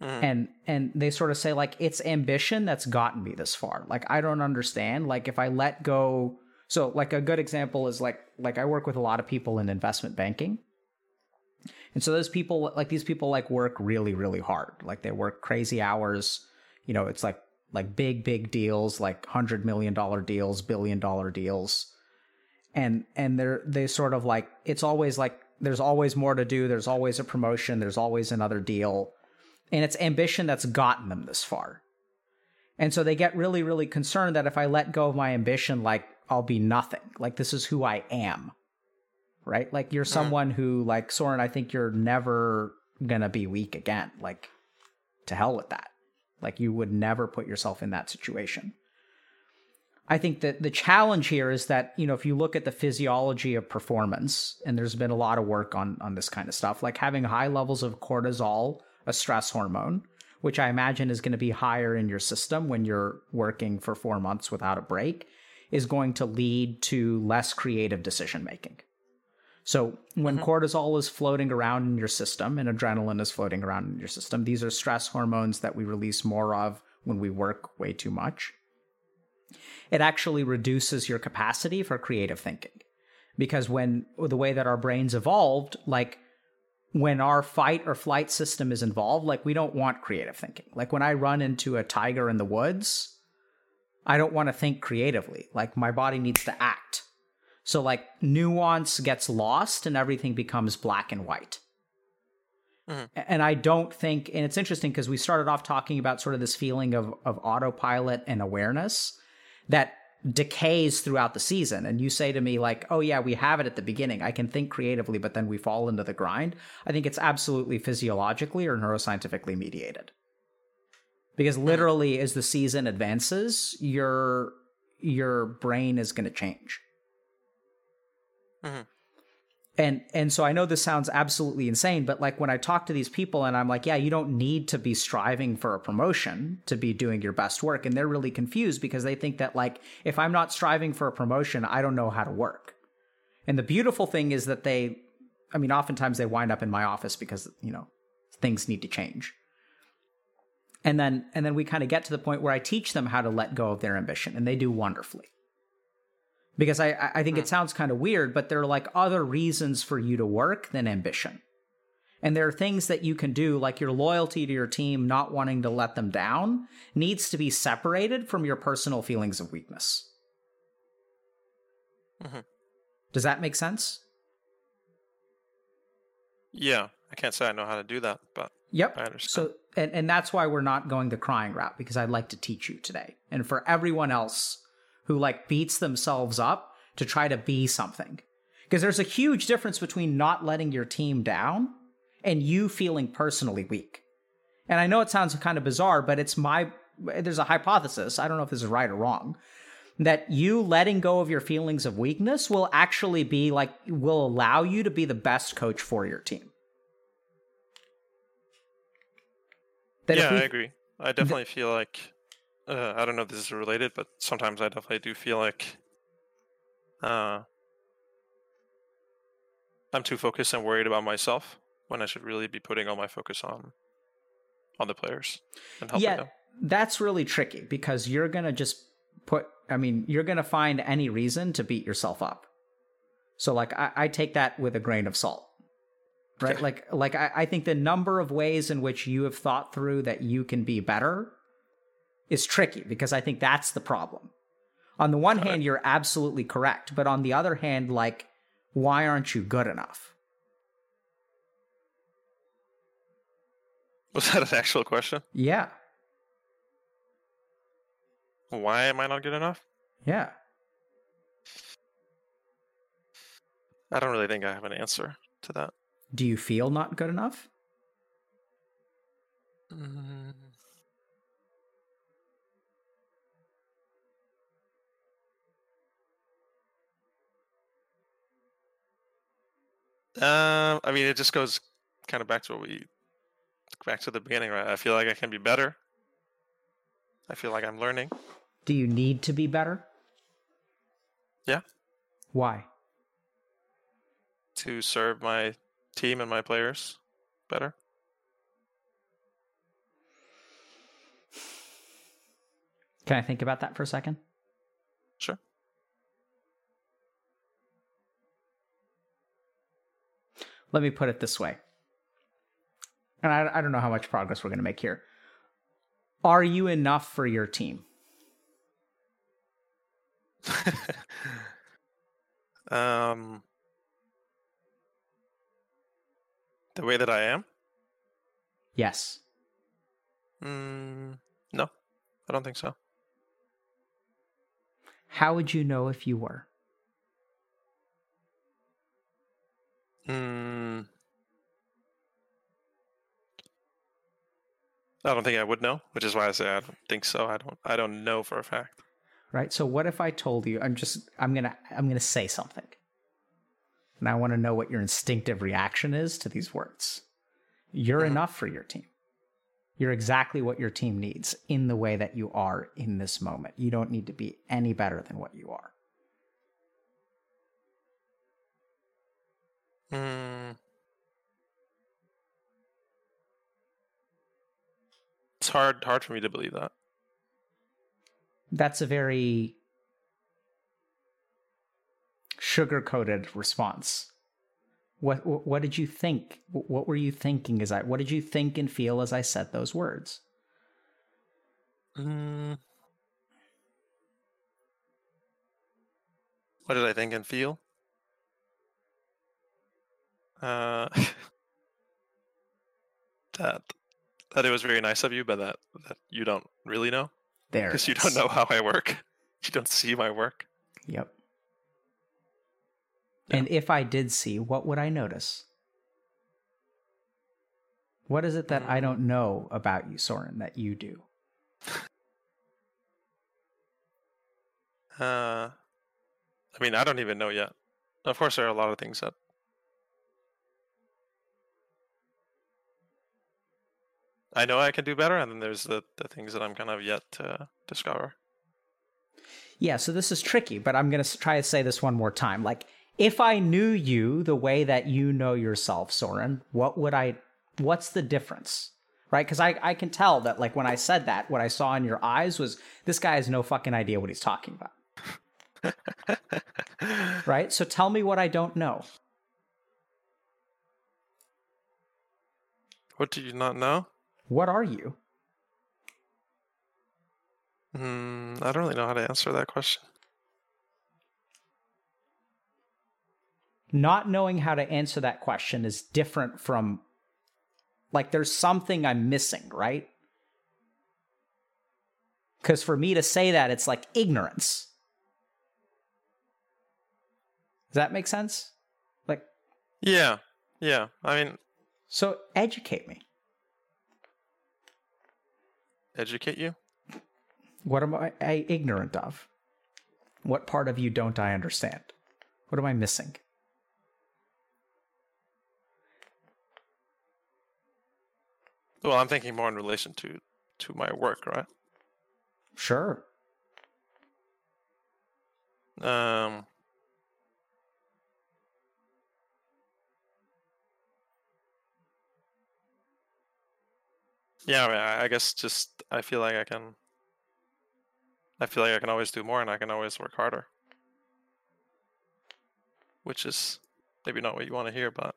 Mm. And and they sort of say like it's ambition that's gotten me this far. Like I don't understand. Like if I let go so like a good example is like like I work with a lot of people in investment banking. And so those people, like these people, like work really, really hard. Like they work crazy hours. You know, it's like like big, big deals, like hundred million dollar deals, billion dollar deals, and and they're they sort of like it's always like there's always more to do. There's always a promotion. There's always another deal, and it's ambition that's gotten them this far. And so they get really, really concerned that if I let go of my ambition, like I'll be nothing. Like this is who I am right? Like you're mm. someone who, like Soren, I think you're never gonna be weak again. Like to hell with that. Like you would never put yourself in that situation. I think that the challenge here is that, you know, if you look at the physiology of performance, and there's been a lot of work on on this kind of stuff, like having high levels of cortisol, a stress hormone, which I imagine is going to be higher in your system when you're working for four months without a break, is going to lead to less creative decision making. So when mm-hmm. cortisol is floating around in your system and adrenaline is floating around in your system, these are stress hormones that we release more of when we work way too much. It actually reduces your capacity for creative thinking. Because when the way that our brains evolved, like when our fight or flight system is involved, like we don't want creative thinking. Like when I run into a tiger in the woods, I don't want to think creatively. Like my body needs to act. So like nuance gets lost and everything becomes black and white. Mm-hmm. And I don't think, and it's interesting because we started off talking about sort of this feeling of, of autopilot and awareness that decays throughout the season. And you say to me, like, oh, yeah, we have it at the beginning. I can think creatively, but then we fall into the grind. I think it's absolutely physiologically or neuroscientifically mediated. Because mm-hmm. literally, as the season advances, your your brain is going to change. Mm-hmm. And and so I know this sounds absolutely insane, but like when I talk to these people and I'm like, yeah, you don't need to be striving for a promotion to be doing your best work, and they're really confused because they think that like if I'm not striving for a promotion, I don't know how to work. And the beautiful thing is that they, I mean, oftentimes they wind up in my office because you know things need to change. And then and then we kind of get to the point where I teach them how to let go of their ambition, and they do wonderfully because I I think it hmm. sounds kind of weird, but there are like other reasons for you to work than ambition. And there are things that you can do, like your loyalty to your team, not wanting to let them down, needs to be separated from your personal feelings of weakness. Mm-hmm. Does that make sense? Yeah, I can't say I know how to do that, but yep. I understand. So, and, and that's why we're not going the crying route because I'd like to teach you today. And for everyone else who like beats themselves up to try to be something. Because there's a huge difference between not letting your team down and you feeling personally weak. And I know it sounds kind of bizarre, but it's my there's a hypothesis, I don't know if this is right or wrong, that you letting go of your feelings of weakness will actually be like will allow you to be the best coach for your team. That yeah, we, I agree. I definitely th- feel like uh, I don't know if this is related, but sometimes I definitely do feel like uh, I'm too focused and worried about myself when I should really be putting all my focus on on the players and helping yeah, them. That's really tricky because you're gonna just put. I mean, you're gonna find any reason to beat yourself up. So, like, I, I take that with a grain of salt right like like I, I, think the number of ways in which you have thought through that you can be better is tricky because I think that's the problem. On the one hand, you're absolutely correct, but on the other hand, like, why aren't you good enough? Was that an actual question? Yeah. Why am I not good enough? Yeah. I don't really think I have an answer to that. Do you feel not good enough? Mm. Um, I mean, it just goes kind of back to what we back to the beginning, right? I feel like I can be better. I feel like I'm learning. Do you need to be better? Yeah. Why? To serve my team and my players better. Can I think about that for a second? Let me put it this way. And I, I don't know how much progress we're going to make here. Are you enough for your team? um, the way that I am? Yes. Mm, no, I don't think so. How would you know if you were? Hmm. I don't think I would know, which is why I say I don't think so. I don't. I don't know for a fact. Right. So what if I told you? I'm just. I'm gonna. I'm gonna say something, and I want to know what your instinctive reaction is to these words. You're Mhm. enough for your team. You're exactly what your team needs in the way that you are in this moment. You don't need to be any better than what you are. Hmm. It's hard. Hard for me to believe that. That's a very sugar coated response. What, what did you think? What were you thinking as I what did you think and feel as I said those words? Hmm. What did I think and feel? Uh, that that it was very nice of you, but that that you don't really know There. because you don't know how I work. You don't see my work. Yep. Yeah. And if I did see, what would I notice? What is it that I Mm. don't know about you, Soren, that you do? Uh, I mean, I don't even know yet. Of course, there are a lot of things that I know I can do better, and then there's the, the things that I'm kind of yet to discover. Yeah, so this is tricky, but I'm going to try to say this one more time. Like, if I knew you the way that you know yourself, Soren, what would I, what's the difference? Right? Because I, I can tell that, like, when I said that, what I saw in your eyes was this guy has no fucking idea what he's talking about. Right? So tell me what I don't know. what do you not know? What are you? Hmm, I don't really know how to answer that question. Not knowing how to answer that question is different from, like, there's something I'm missing, right? Because for me to say that, it's like ignorance. Does that make sense? Like, Yeah, yeah. I mean, so educate me. Educate you. What am I, I ignorant of? What part of you don't I understand? What am I missing? Well, I'm thinking more in relation to to my work, right? Sure. Um, yeah, I, mean, I guess just I feel like I can. I feel like I can always do more, and I can always work harder. Which is maybe not what you want to hear, but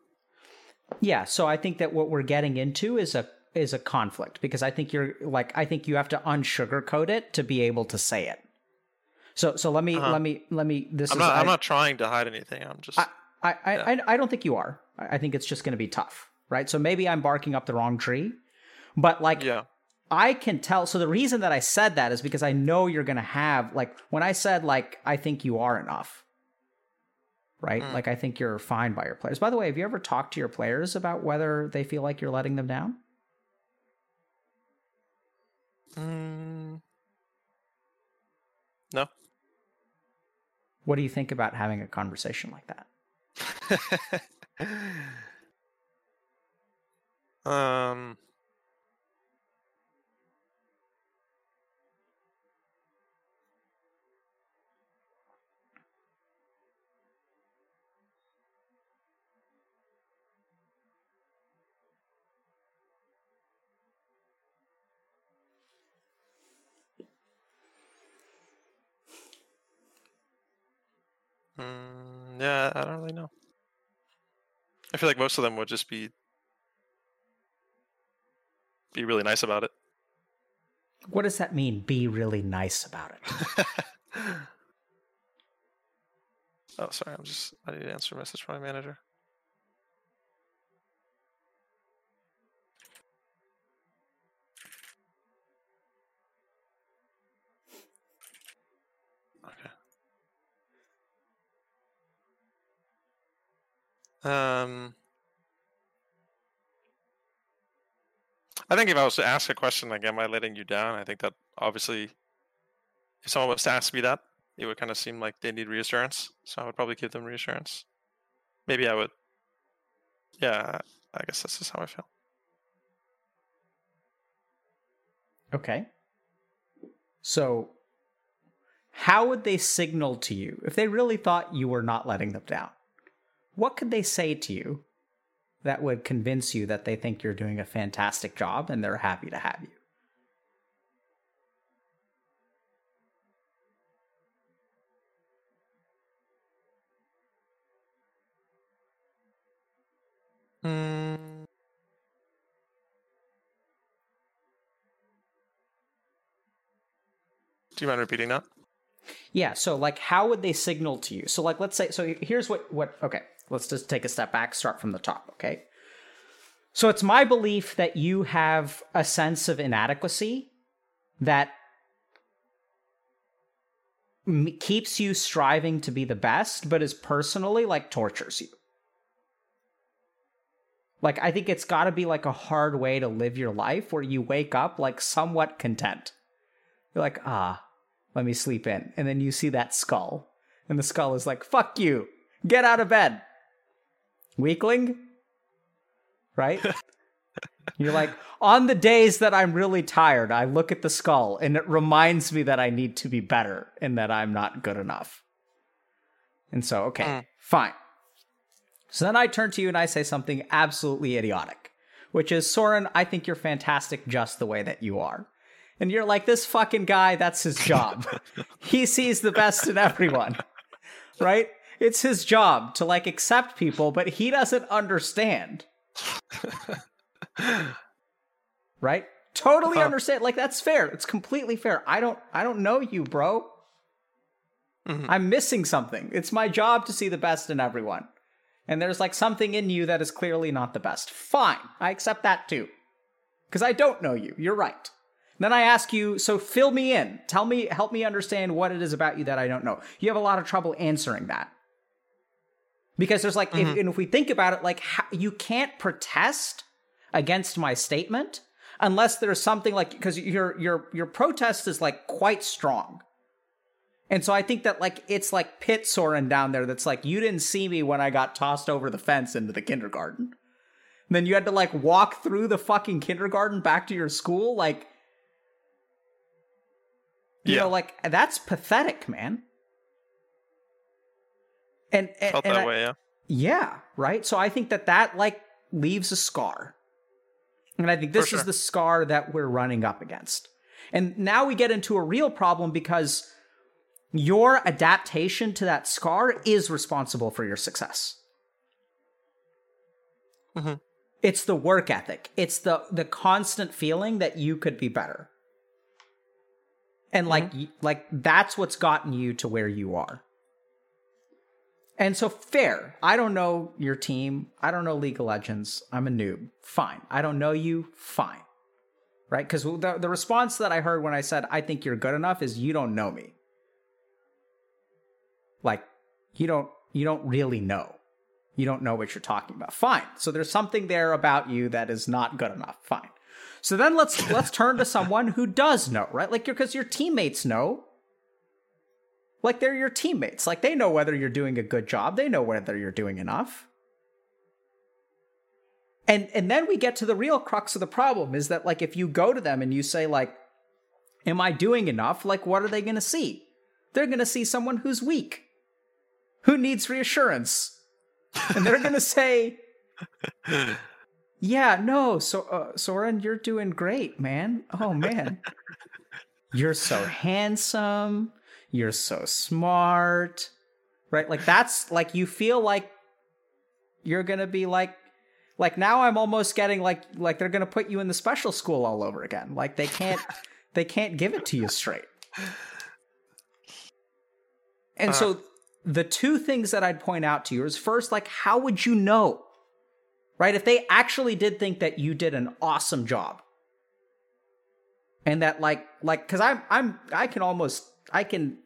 Yeah, so I think that what we're getting into is a is a conflict because I think you're like I think you have to unsugarcoat it to be able to say it. So so let me Uh-huh. let me let me this I'm is not. I, I'm not trying to hide anything. I'm just. I I, I, I I don't think you are. I I think it's just going to be tough, right? So maybe I'm barking up the wrong tree, but like yeah. I can tell. So the reason that I said that is because I know you're going to have like when I said like I think you are enough, right? Mm. Like I think you're fine by your players. By the way, have you ever talked to your players about whether they feel like you're letting them down? Mm, no. What do you think about having a conversation like that? um. Mm, yeah, I don't really know. I feel like most of them would just be be really nice about it. What does that mean? Be really nice about it. oh, sorry. I'm just. I need to answer a message from my manager. Um. I think if I was to ask a question like, "Am I letting you down?" I think that obviously, if someone was to ask me that, it would kind of seem like they need reassurance. So I would probably give them reassurance. Maybe I would. Yeah, I guess this is how I feel. Okay. So, how would they signal to you if they really thought you were not letting them down? What could they say to you that would convince you that they think you're doing a fantastic job and they're happy to have you? Mm. Do you mind repeating that? Yeah, so like how would they signal to you? So like let's say so here's what what okay, let's just take a step back, start from the top, okay? So it's my belief that you have a sense of inadequacy that m- keeps you striving to be the best but is personally like tortures you. Like I think it's got to be like a hard way to live your life where you wake up like somewhat content. You're like, "Ah, let me sleep in." And then you see that skull. And the skull is like, "Fuck you. Get out of bed." Weakling? Right? You're like, "On the days that I'm really tired, I look at the skull and it reminds me that I need to be better and that I'm not good enough." And so, okay, Mm. fine. So then I turn to you and I say something absolutely idiotic, which is Soren, I think you're fantastic just the way that you are. And you're like, this fucking guy, that's his job. he sees the best in everyone, right? It's his job to like accept people, but he doesn't understand, right? Totally Huh. understand. Like that's fair. It's completely fair. I don't I don't know you, bro. Mhm. I'm missing something. It's my job to see the best in everyone. And there's like something in you that is clearly not the best. Fine. I accept that too. Because I don't know you. You're right. Then I ask you, so fill me in. Tell me, help me understand what it is about you that I don't know. You have a lot of trouble answering that. Because there's like, if, Mhm. and if we think about it, like, how, you can't protest against my statement unless there's something like, because your, your, your protest is like quite strong. And so I think that like it's like Pit Soren down there that's like you didn't see me when I got tossed over the fence into the kindergarten. And then you had to like walk through the fucking kindergarten back to your school like you Yeah. know like that's pathetic, man. And, and, Felt and that I- way, yeah. yeah, right? So I think that that like leaves a scar. And I think this For is the scar that we're running up against. And now we get into a real problem because your adaptation to that scar is responsible for your success. Mhm. It's the work ethic. It's the the constant feeling that you could be better. And like like that's what's gotten you to where you are. And so fair. I don't know your team. I don't know League of Legends. I'm a noob. Fine. I don't know you. Fine. Right? Because the, the response that I heard when I said I think you're good enough is you don't know me. Like you don't you don't really know. You don't know what you're talking about. Fine. So there's something there about you that is not good enough. Fine. So then let's let's turn to someone who does know, right? Like because your teammates know. Like they're your teammates. Like they know whether you're doing a good job. They know whether you're doing enough. And and then we get to the real crux of the problem is that like if you go to them and you say like am I doing enough? Like what are they going to see? They're going to see someone who's weak. Who needs reassurance. And they're going to say yeah, no, so uh, Soren, you're doing great, man. Oh man, you're so handsome. You're so smart, right? Like that's like you feel like you're gonna be like like now I'm almost getting like like they're gonna put you in the special school all over again. Like they can't they can't give it to you straight. And uh, so the two things that I'd point out to you is first, like, how would you know? Right? If they actually did think that you did an awesome job. And that like like because I'm I'm I can almost I can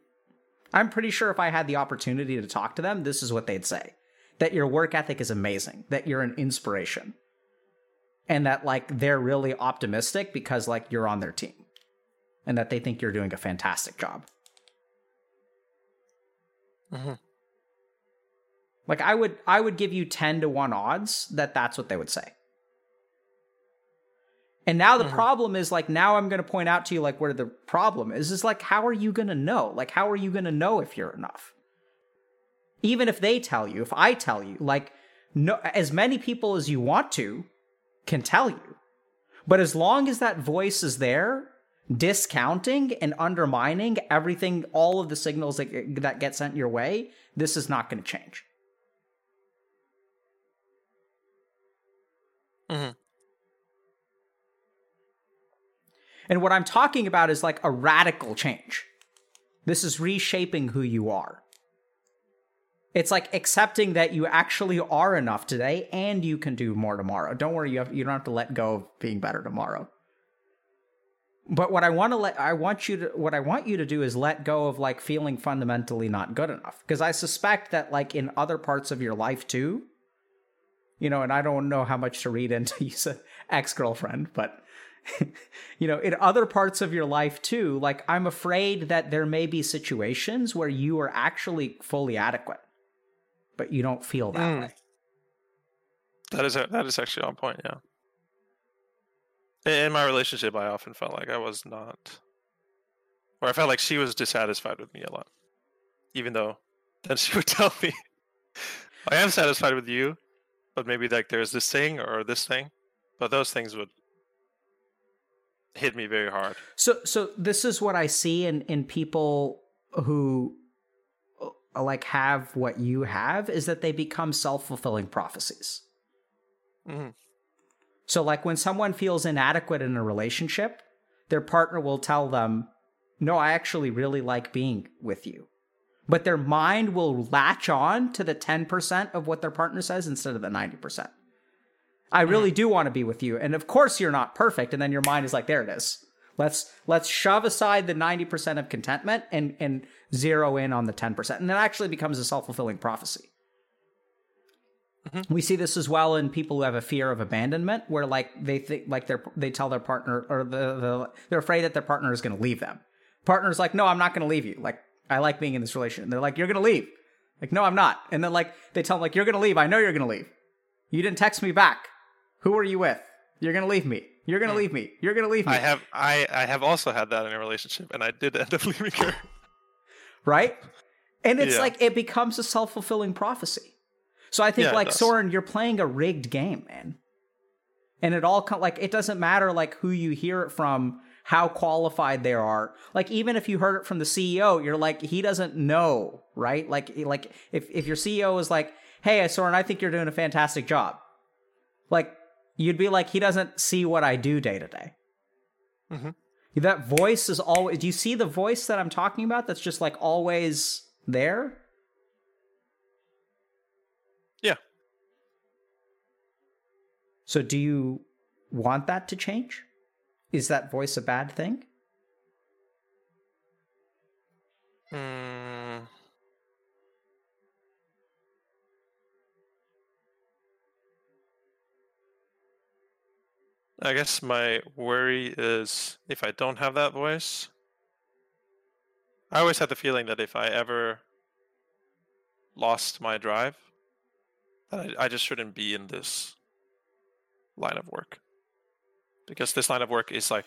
I'm pretty sure if I had the opportunity to talk to them, this is what they'd say. That your work ethic is amazing, that you're an inspiration. And that like they're really optimistic because like you're on their team. And that they think you're doing a fantastic job. Mm-hmm. Like I would I would give you 10 to 1 odds that that's what they would say. And now the mm-hmm. problem is like now I'm going to point out to you like where the problem is is like how are you going to know? Like how are you going to know if you're enough? Even if they tell you, if I tell you, like no as many people as you want to can tell you. But as long as that voice is there discounting and undermining everything, all of the signals that, that get sent your way, this is not going to change. Mm-hmm. And what I'm talking about is like a radical change. This is reshaping who you are. It's like accepting that you actually are enough today and you can do more tomorrow. Don't worry, you, have, you don't have to let go of being better tomorrow. But what I want to let I want you to what I want you to do is let go of like feeling fundamentally not good enough because I suspect that like in other parts of your life too, you know, and I don't know how much to read into you ex-girlfriend, but you know, in other parts of your life too, like I'm afraid that there may be situations where you are actually fully adequate, but you don't feel that mm. way. That is that is actually on point, yeah. In my relationship, I often felt like I was not, or I felt like she was dissatisfied with me a lot, even though then she would tell me, "I am satisfied with you, but maybe like there's this thing or this thing," but those things would hit me very hard. So, so this is what I see in in people who uh, like have what you have is that they become self fulfilling prophecies. Mm-hmm. So, like when someone feels inadequate in a relationship, their partner will tell them, No, I actually really like being with you. But their mind will latch on to the 10% of what their partner says instead of the 90%. I really do want to be with you. And of course you're not perfect. And then your mind is like, there it is. Let's let's shove aside the 90% of contentment and and zero in on the 10%. And that actually becomes a self-fulfilling prophecy. Mm-hmm. We see this as well in people who have a fear of abandonment, where like they think like they're they tell their partner or the, the they're afraid that their partner is going to leave them. Partner's like, no, I'm not going to leave you. Like I like being in this relationship. And they're like, you're going to leave. Like no, I'm not. And then like they tell them like you're going to leave. I know you're going to leave. You didn't text me back. Who are you with? You're going to leave me. You're going to hmm. leave me. You're going to leave me. I have I I have also had that in a relationship, and I did end up leaving her. right. And it's yeah. like it becomes a self fulfilling prophecy so I think yeah, like Soren, you're playing a rigged game, man. And it all like it doesn't matter like who you hear it from, how qualified they are. Like even if you heard it from the CEO, you're like he doesn't know, right? Like like if if your CEO is like, "Hey, Soren, I think you're doing a fantastic job," like you'd be like, he doesn't see what I do day to day. Mm-hmm. That voice is always. Do you see the voice that I'm talking about? That's just like always there. Yeah. So, do you want that to change? Is that voice a bad thing? Hmm. I guess my worry is if I don't have that voice. I always had the feeling that if I ever lost my drive, that I, I just shouldn't be in this line of work because this line of work is like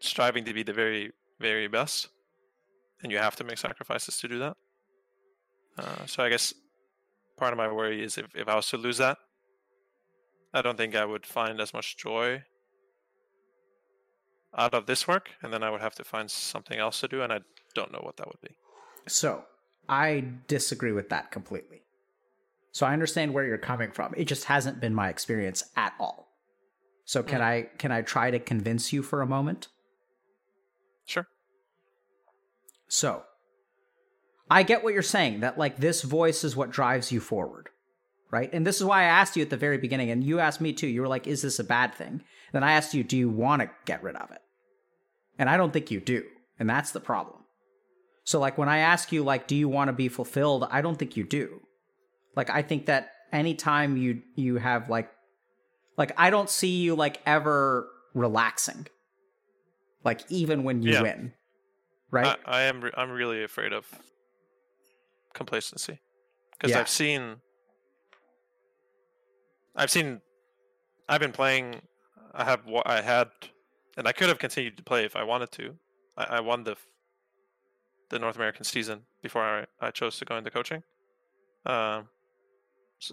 striving to be the very very best and you have to make sacrifices to do that uh, so i guess part of my worry is if, if i was to lose that i don't think i would find as much joy out of this work and then i would have to find something else to do and i don't know what that would be so i disagree with that completely So I understand where you're coming from. It just hasn't been my experience at all. So can mm. I can I try to convince you for a moment? Sure. So, I get what you're saying that like this voice is what drives you forward. Right? And this is why I asked you at the very beginning and you asked me too. You were like is this a bad thing? Then I asked you do you want to get rid of it? And I don't think you do. And that's the problem. So like when I ask you like do you want to be fulfilled? I don't think you do. Like I think that anytime you you have like like I don't see you like ever relaxing. Like even when you Yeah. win. Right? I, I am. Re- I'm really afraid of complacency because Yeah. I've seen. I've seen. I've been playing. I have. I had, and I could have continued to play if I wanted to. I, I won the. The North American season before I, I chose to go into coaching, um,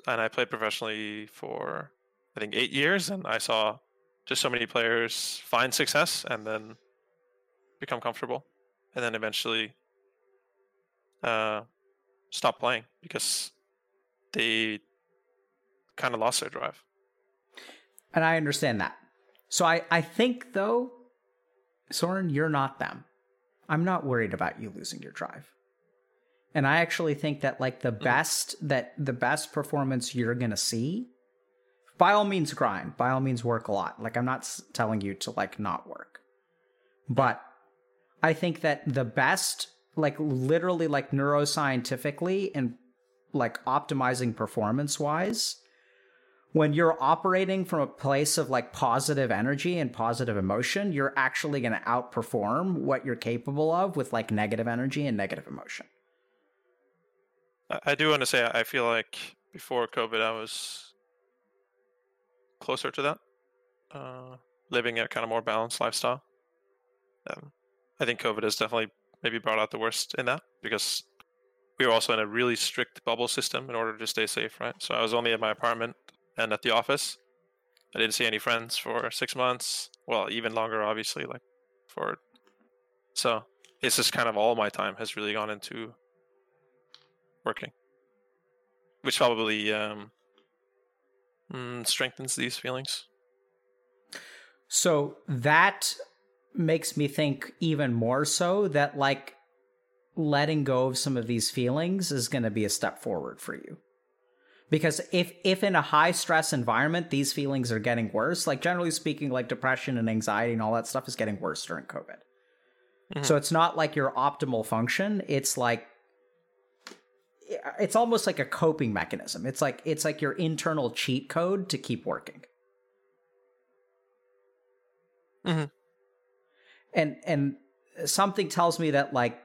and I played professionally for I think eight years, and I saw just so many players find success and then become comfortable and then eventually uh, stop playing because they kind of lost their drive. And I understand that. So I, I think though, Soren, you're not them. I'm not worried about you losing your drive. And I actually think that like the mm-hmm. best that the best performance you're gonna see, by all means grind, by all means work a lot. Like I'm not s- telling you to like not work. But I think that the best, like literally like neuroscientifically and like optimizing performance wise, when you're operating from a place of like positive energy and positive emotion, you're actually going to outperform what you're capable of with like negative energy and negative emotion. I, do want to say I feel like before COVID, I was closer to that, uh, living a kind of more balanced lifestyle. Um, I think COVID has definitely maybe brought out the worst in that because we were also in a really strict bubble system in order to stay safe, right? So I was only at my apartment and at the office. I didn't see any friends for six months. Well, even longer, obviously. Like for so it's just kind of all my time has really gone into working, which probably um, mm, strengthens these feelings. So that makes me think even more so that like letting go of some of these feelings is going to be a step forward for you. Because if if in a high stress environment these feelings are getting worse, like generally speaking like depression and anxiety and all that stuff is getting worse during COVID. Mhm. So it's not like your optimal function, it's like it's almost like a coping mechanism. It's like it's like your internal cheat code to keep working. Mhm. And and something tells me that like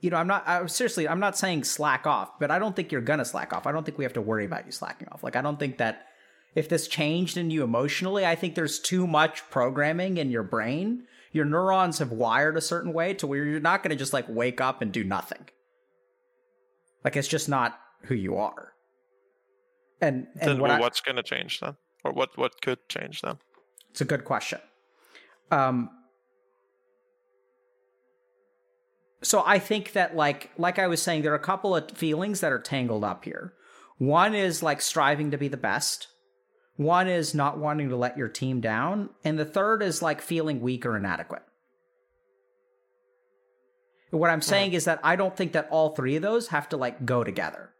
you know, I'm not I, seriously, I'm not saying slack off, but I don't think you're gonna slack off. I don't think we have to worry about you slacking off. Like I don't think that if this changed in you emotionally, I think there's too much programming in your brain. Your neurons have wired a certain way to where you're not gonna just like wake up and do nothing. Like it's just not who you are. And and then what what's going to change then, or what what could change then? It's a good question. Um, so I think that like like I was saying, there are a couple of feelings that are tangled up here. One is like striving to be the best. One is not wanting to let your team down, and the third is like feeling weak or inadequate. What I'm saying is that I don't think that all three of those have to like go together.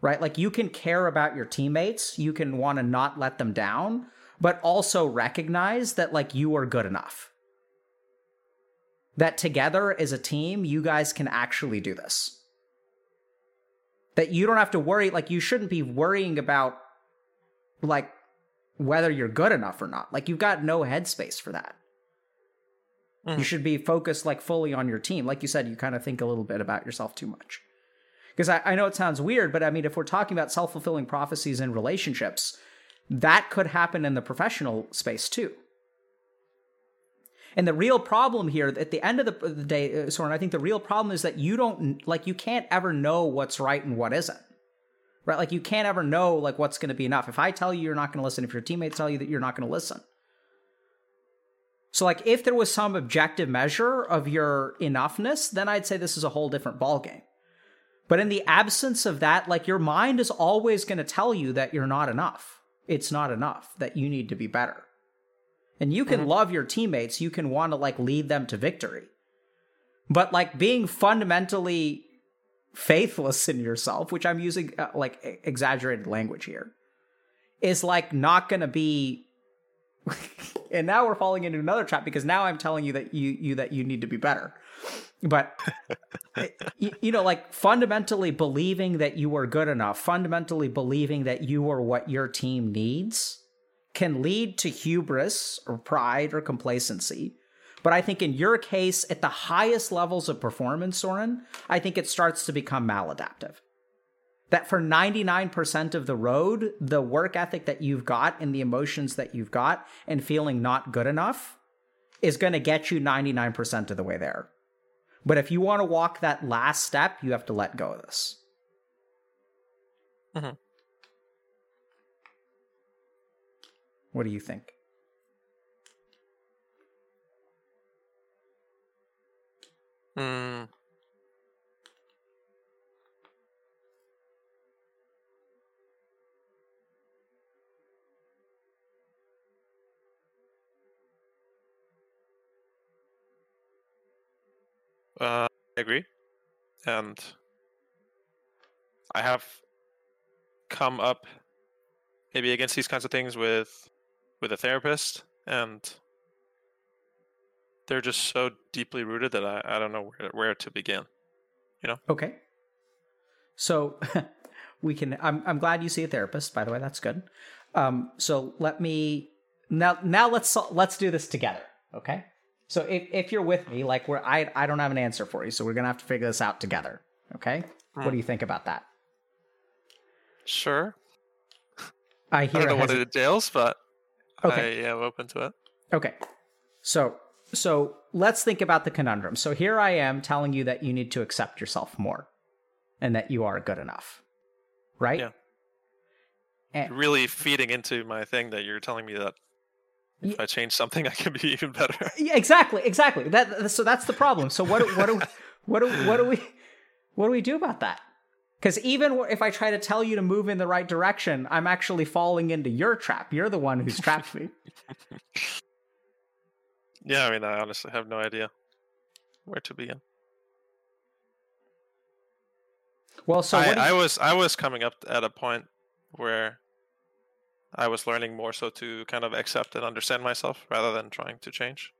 Right? Like you can care about your teammates, you can want to not let them down, but also recognize that like you are good enough. That together as a team, you guys can actually do this. That you don't have to worry, like, you shouldn't be worrying about, like, whether you're good enough or not. Like, you've got no headspace for that. Mhm. You should be focused, like, fully on your team. Like you said, you kind of think a little bit about yourself too much. Because I, I know it sounds weird, but I mean, if we're talking about self fulfilling prophecies in relationships, that could happen in the professional space too. And the real problem here, at the end of the, the day, uh, Soren, I think the real problem is that you don't like you can't ever know what's right and what isn't. Right? Like you can't ever know like what's going to be enough. If I tell you you're not going to listen, if your teammates tell you that you're not going to listen. So like if there was some objective measure of your enoughness, then I'd say this is a whole different ballgame. But in the absence of that, like your mind is always going to tell you that you're not enough. It's not enough, that you need to be better. And you can mm-hmm. love your teammates, you can want to like lead them to victory. But like being fundamentally faithless in yourself, which I'm using uh, like exaggerated language here, is like not going to be and now we're falling into another trap because now I'm telling you that you you that you need to be better. But you, you know, like fundamentally believing that you are good enough, fundamentally believing that you are what your team needs, can lead to hubris or pride or complacency. But I think in your case, at the highest levels of performance, Soren, I think it starts to become maladaptive that for 99% of the road, the work ethic that you've got and the emotions that you've got and feeling not good enough is going to get you 99% of the way there. But if you want to walk that last step, you have to let go of this. Mm-hmm. What do you think? Hmm. Uh, I agree, and I have come up maybe against these kinds of things with with a therapist, and they're just so deeply rooted that I, I don't know where, where to begin. You know? Okay. So we can. I'm I'm glad you see a therapist. By the way, that's good. Um. So let me now now let's let's do this together. Okay. So if, if you're with me, like we're I I don't have an answer for you, so we're gonna have to figure this out together. Okay? What do you think about that? Sure. I hear I don't know what it entails, but okay. Yeah, I am open to it. Okay. So so let's think about the conundrum. So here I am telling you that you need to accept yourself more and that you are good enough. Right? Yeah. And, really feeding into my thing that you're telling me that if I change something, I can be even better. Yeah, exactly, exactly. That so that's the problem. So what what do what do what do we what do we do about that? Because even if I try to tell you to move in the right direction, I'm actually falling into your trap. You're the one who's trapped me. yeah, I mean, I honestly have no idea where to begin. Well, so I, you... I was I was coming up at a point where I was learning more so to kind of accept and understand myself rather than trying to change.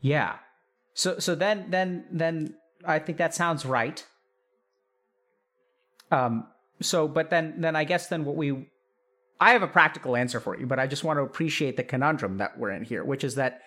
Yeah. So so then then then I think that sounds right. Um so but then then I guess then what we I have a practical answer for you, but I just want to appreciate the conundrum that we're in here, which is that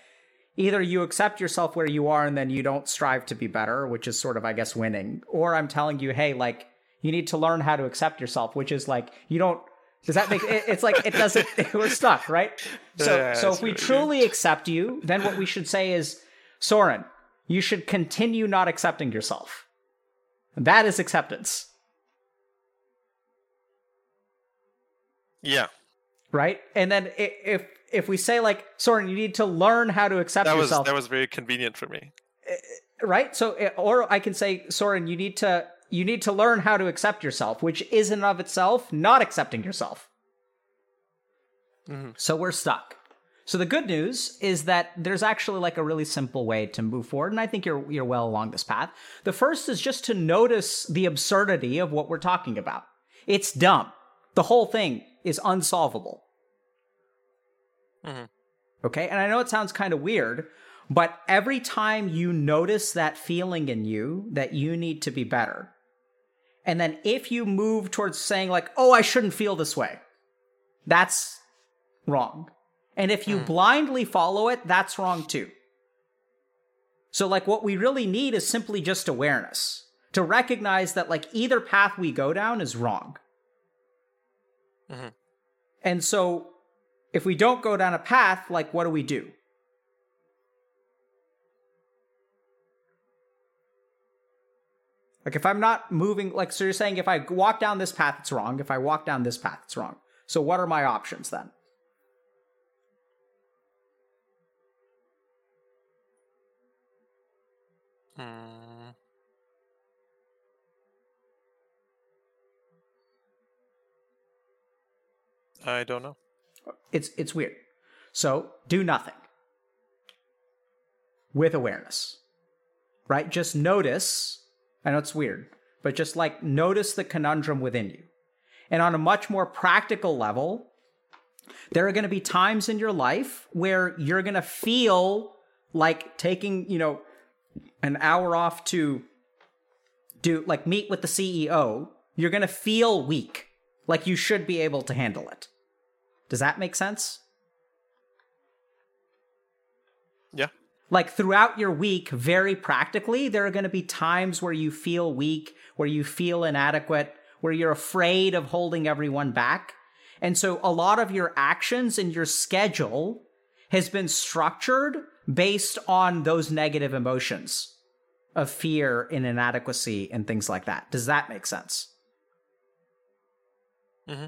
either you accept yourself where you are and then you don't strive to be better, which is sort of I guess winning, or I'm telling you, hey, like you need to learn how to accept yourself, which is like you don't does that make it, it's like it doesn't we're stuck, right? So yeah, so if we truly good. accept you, then what we should say is Soren, you should continue not accepting yourself. That is acceptance. Yeah. Right? And then if if we say like Soren, you need to learn how to accept that yourself. Was, that was very convenient for me. Eh, right? So or I can say Soren, you need to you need to learn how to accept yourself, which is in of itself not accepting yourself. Mm-hmm. So we're stuck. So the good news is that there's actually like a really simple way to move forward, and I think you're you're well along this path. The first is just to notice the absurdity of what we're talking about. It's dumb. The whole thing is unsolvable. Mm-hmm. Okay, and I know it sounds kind of weird, but every time you notice that feeling in you that you need to be better, and then if you move towards saying, like, oh, I shouldn't feel this way, that's wrong. And if you mm. blindly follow it, that's wrong too. So, like, what we really need is simply just awareness to recognize that, like, either path we go down is wrong. Mm-hmm. And so, if we don't go down a path, like, what do we do? Like if I'm not moving, like so you're saying if I walk down this path, it's wrong. If I walk down this path, it's wrong. So what are my options then? Hmm. I don't know. It's it's weird. So do nothing with awareness. Right? Just notice. I know it's weird, but just like notice the conundrum within you. And on a much more practical level, there are going to be times in your life where you're going to feel like taking, you know, an hour off to do like meet with the CEO. You're going to feel weak, like you should be able to handle it. Does that make sense? Yeah. Like throughout your week, very practically, there are going to be times where you feel weak, where you feel inadequate, where you're afraid of holding everyone back. And so a lot of your actions and your schedule has been structured based on those negative emotions of fear and inadequacy and things like that. Does that make sense? Mm-hmm.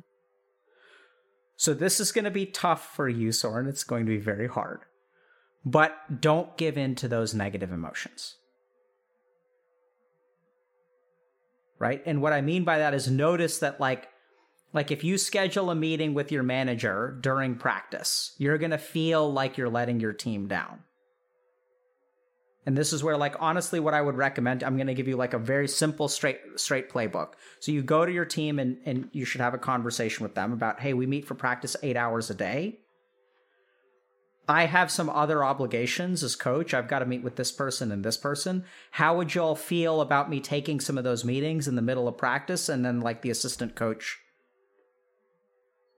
So this is going to be tough for you, Soren. It's going to be very hard. But don't give in to those negative emotions. Right? And what I mean by that is notice that like like if you schedule a meeting with your manager during practice, you're going to feel like you're letting your team down. And this is where like honestly what I would recommend, I'm going to give you like a very simple straight straight playbook. So you go to your team and and you should have a conversation with them about, "Hey, we meet for practice 8 hours a day. I have some other obligations as coach. I've got to meet with this person and this person. How would you all feel about me taking some of those meetings in the middle of practice and then like the assistant coach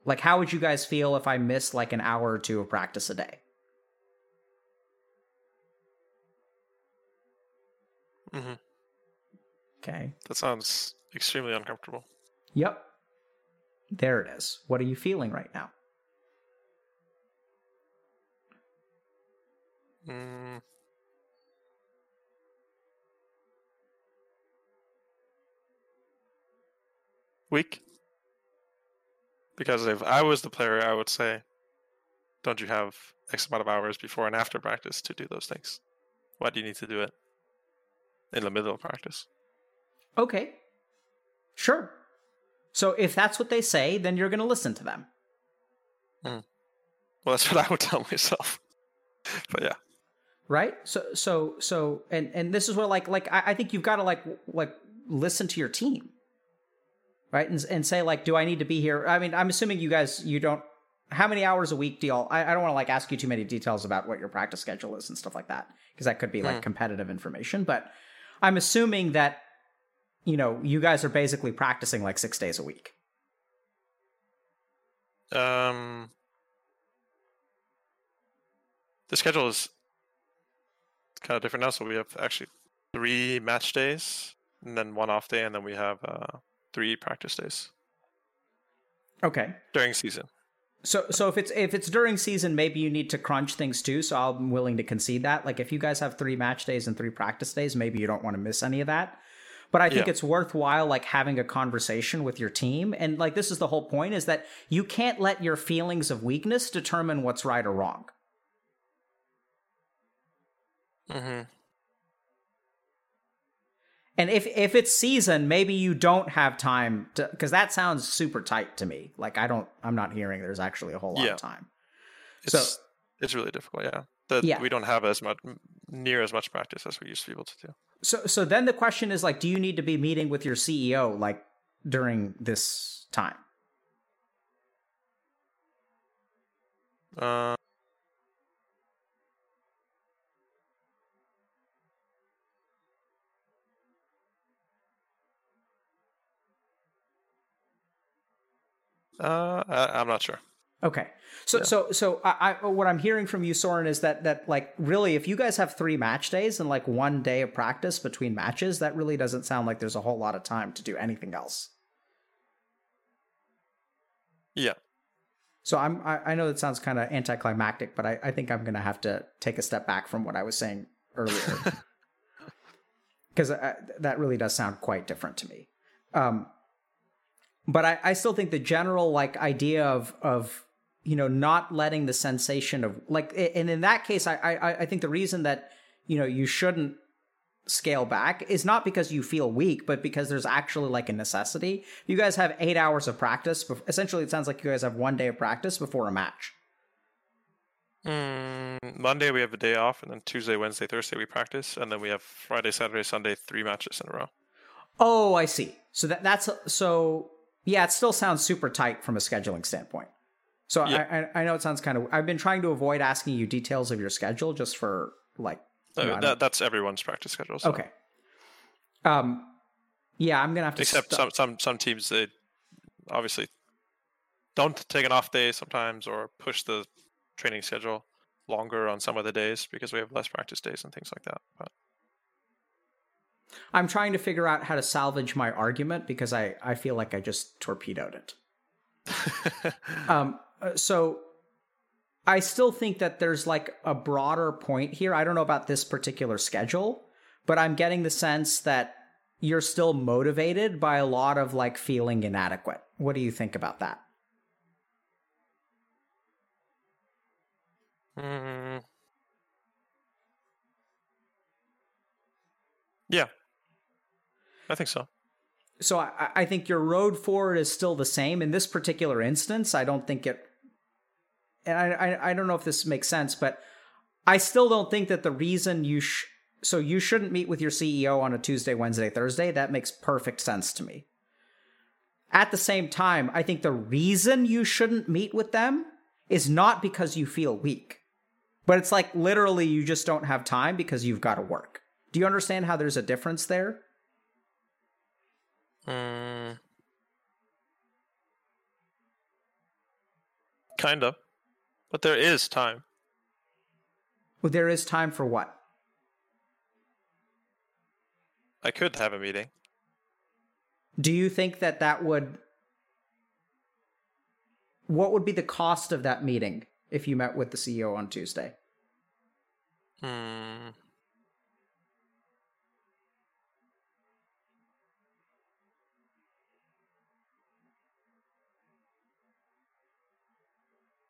like how would you guys feel if I missed like an hour or two of practice a day? Mm-hmm. Okay. That sounds extremely uncomfortable. Yep. There it is. What are you feeling right now? Mm. Weak. Because if I was the player, I would say, don't you have X amount of hours before and after practice to do those things? Why do you need to do it in the middle of practice? Okay. Sure. So if that's what they say, then you're going to listen to them. Mm. Well, that's what I would tell myself. but yeah. Right. So so so and and this is where like like I, I think you've got to like like listen to your team right and, and say like do i need to be here i mean i'm assuming you guys you don't how many hours a week do y'all i, I don't want to like ask you too many details about what your practice schedule is and stuff like that because that could be like mm. competitive information but i'm assuming that you know you guys are basically practicing like six days a week um the schedule is kind of different now so we have actually three match days and then one off day and then we have uh three practice days. Okay. During season. So so if it's if it's during season, maybe you need to crunch things too. So I'm willing to concede that. Like if you guys have three match days and three practice days, maybe you don't want to miss any of that. But I think yeah. it's worthwhile like having a conversation with your team. And like this is the whole point is that you can't let your feelings of weakness determine what's right or wrong. Mm-hmm. And if if it's season, maybe you don't have time to because that sounds super tight to me. Like I don't, I'm not hearing there's actually a whole lot yeah. of time. It's, so it's really difficult. Yeah, that yeah. we don't have as much near as much practice as we used to be able to do. So so then the question is like, do you need to be meeting with your CEO like during this time? Uh, Uh, I, am not sure. Okay. So, yeah. so, so I, I, what I'm hearing from you, Soren, is that that like really, if you guys have three match days and like one day of practice between matches, that really doesn't sound like there's a whole lot of time to do anything else. Yeah. So I'm, I, I know that sounds kind of anticlimactic, but I, I think I'm going to have to take a step back from what I was saying earlier. Because uh, that really does sound quite different to me. Um, but I, I still think the general like idea of of you know not letting the sensation of like and in that case I, I i think the reason that you know you shouldn't scale back is not because you feel weak, but because there's actually like a necessity. You guys have eight hours of practice. Essentially, it sounds like you guys have one day of practice before a match. Mm, Monday we have a day off, and then Tuesday, Wednesday, Thursday we practice, and then we have Friday, Saturday, Sunday, three matches in a row. Oh, I see. So that that's so yeah. It still sounds super tight from a scheduling standpoint. So yeah. I, I know it sounds kind of. I've been trying to avoid asking you details of your schedule just for like. Know, that, that's everyone's practice schedule. So. Okay. Um, yeah, I'm gonna have to. Except st- some some some teams they obviously don't take an off day sometimes or push the training schedule longer on some of the days because we have less practice days and things like that. But I'm trying to figure out how to salvage my argument because I, I feel like I just torpedoed it. um, uh, so I still think that there's like a broader point here. I don't know about this particular schedule, but I'm getting the sense that you're still motivated by a lot of like feeling inadequate. What do you think about that? Mm. Yeah, I think so. So I, I think your road forward is still the same in this particular instance. I don't think it, and I, I, I don't know if this makes sense, but I still don't think that the reason you sh- so you shouldn't meet with your CEO on a Tuesday, Wednesday, Thursday. That makes perfect sense to me. At the same time, I think the reason you shouldn't meet with them is not because you feel weak. But it's like literally you just don't have time because you've got to work. Do you understand how there's a difference there? Mm. Kind of. But there is time. Well, there is time for what? I could have a meeting. Do you think that that would. What would be the cost of that meeting? if you met with the CEO on Tuesday? Hmm.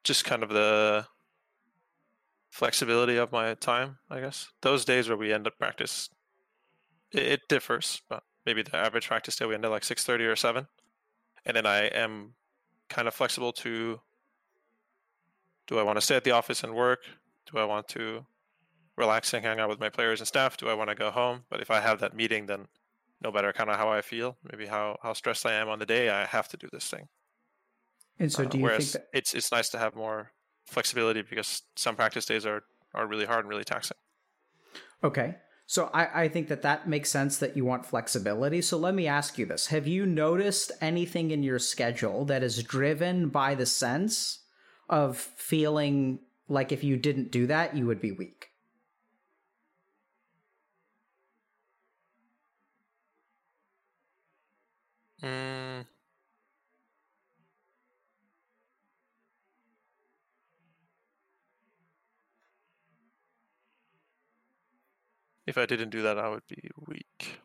Just kind of the flexibility of my time, I guess. Those days where we end up practice, it, it differs, but maybe the average practice day we end at like six thirty or seven, and then I am kind of flexible to do I want to stay at the office and work? Do I want to relax and hang out with my players and staff? Do I want to go home? But if I have that meeting, then no matter kind of how I feel, maybe how, how stressed I am on the day, I have to do this thing. And so, uh, do you think that it's it's nice to have more flexibility because some practice days are are really hard and really taxing. Okay, so I, I think that that makes sense that you want flexibility. So let me ask you this: Have you noticed anything in your schedule that is driven by the sense of feeling like if you didn't do that, you would be weak. Mm. If I didn't do that, I would be weak.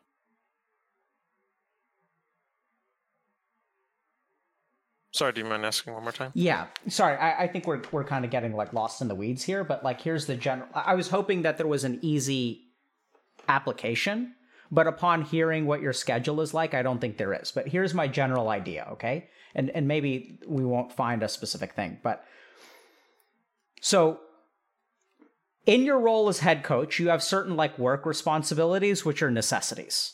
Sorry, do you mind asking one more time? Yeah, sorry. I, I, think we're we're kind of getting like lost in the weeds here, but like here's the general. I was hoping that there was an easy application, but upon hearing what your schedule is like, I don't think there is. But here's my general idea, okay? And and maybe we won't find a specific thing, but so in your role as head coach, you have certain like work responsibilities which are necessities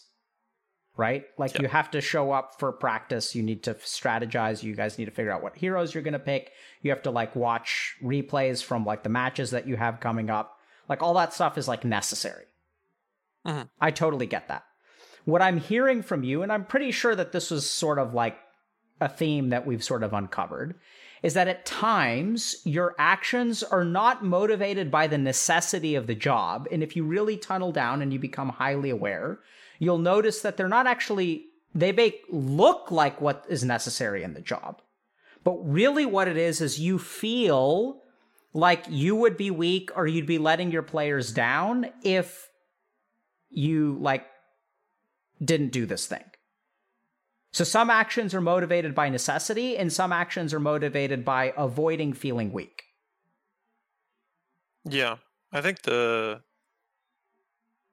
right? Like yep. you have to show up for practice. You need to strategize. You guys need to figure out what heroes you're going to pick. You have to like watch replays from like the matches that you have coming up. Like all that stuff is like necessary. Mm-hmm. I totally get that. What I'm hearing from you, and I'm pretty sure that this was sort of like a theme that we've sort of uncovered, is that at times your actions are not motivated by the necessity of the job. And if you really tunnel down and you become highly aware, you'll notice that they're not actually, they make look like what is necessary in the job. But really, what it is, is you feel like you would be weak or you'd be letting your players down if you like didn't do this thing. So some actions are motivated by necessity and some actions are motivated by avoiding feeling weak. Yeah. I think the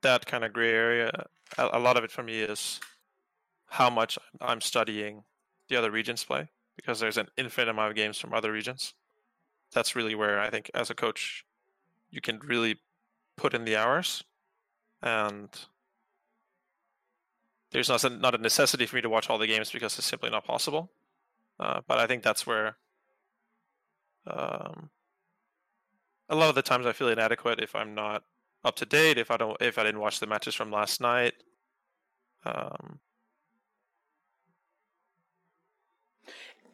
that kind of gray area, a, lot of it for me is how much I'm studying the other regions play because there's an infinite amount of games from other regions. That's really where I think as a coach you can really put in the hours and there's not a, not a necessity for me to watch all the games because it's simply not possible. Uh, but I think that's where um, a lot of the times I feel inadequate if I'm not up to date, if I don't, if I didn't watch the matches from last night. Um,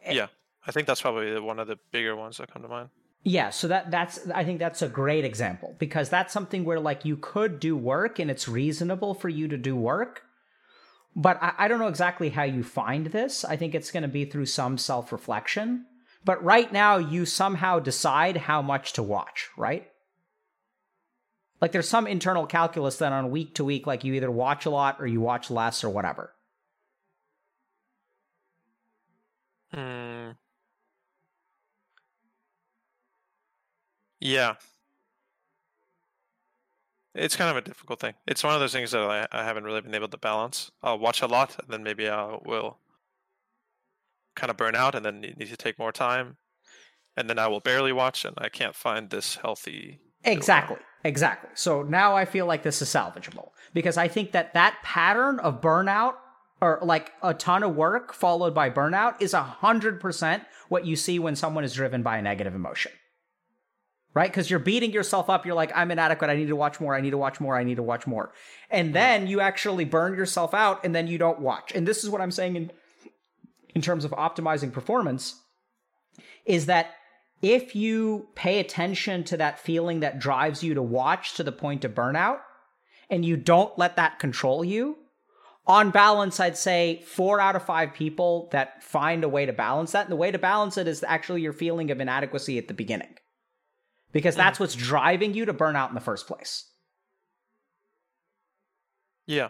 eh yeah, I think that's probably one of the bigger ones that come to mind. Yeah, so that that's I think that's a great example because that's something where like you could do work and it's reasonable for you to do work, but I, I don't know exactly how you find this. I think it's going to be through some self reflection. But right now, you somehow decide how much to watch, right? Like there's some internal calculus that on week to week, like you either watch a lot or you watch less or whatever. Hmm. Yeah. It's kind of a difficult thing. It's one of those things that I, I haven't really been able to balance. I'll watch a lot, and then maybe I will kind of burn out, and then need to take more time, and then I will barely watch, and I can't find this healthy. Exactly. Exactly. So now I feel like this is salvageable because I think that that pattern of burnout or like a ton of work followed by burnout is a hundred percent what you see when someone is driven by a negative emotion right? Because you're beating yourself up. You're like, I'm inadequate. I need to watch more. I need to watch more. I need to watch more. And then you actually burn yourself out and then you don't watch. And this is what I'm saying in, in terms of optimizing performance is that if you pay attention to that feeling that drives you to watch to the point of burnout and you don't let that control you, on balance, I'd say four out of five people that find a way to balance that. And the way to balance it is actually your feeling of inadequacy at the beginning because that's what's driving you to burn out in the first place. Yeah.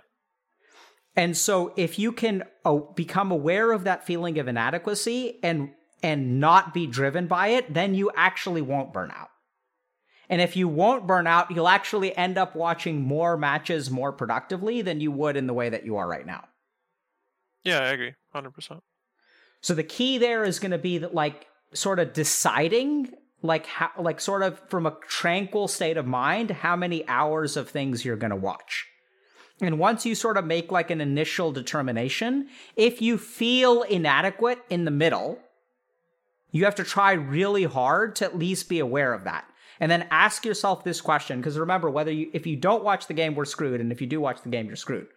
And so if you can uh, become aware of that feeling of inadequacy and and not be driven by it, then you actually won't burn out. And if you won't burn out, you'll actually end up watching more matches more productively than you would in the way that you are right now. Yeah, I agree. 100%. So the key there is going to be that like sort of deciding like how like sort of from a tranquil state of mind how many hours of things you're going to watch. And once you sort of make like an initial determination if you feel inadequate in the middle you have to try really hard to at least be aware of that. And then ask yourself this question because remember whether you if you don't watch the game we're screwed and if you do watch the game you're screwed.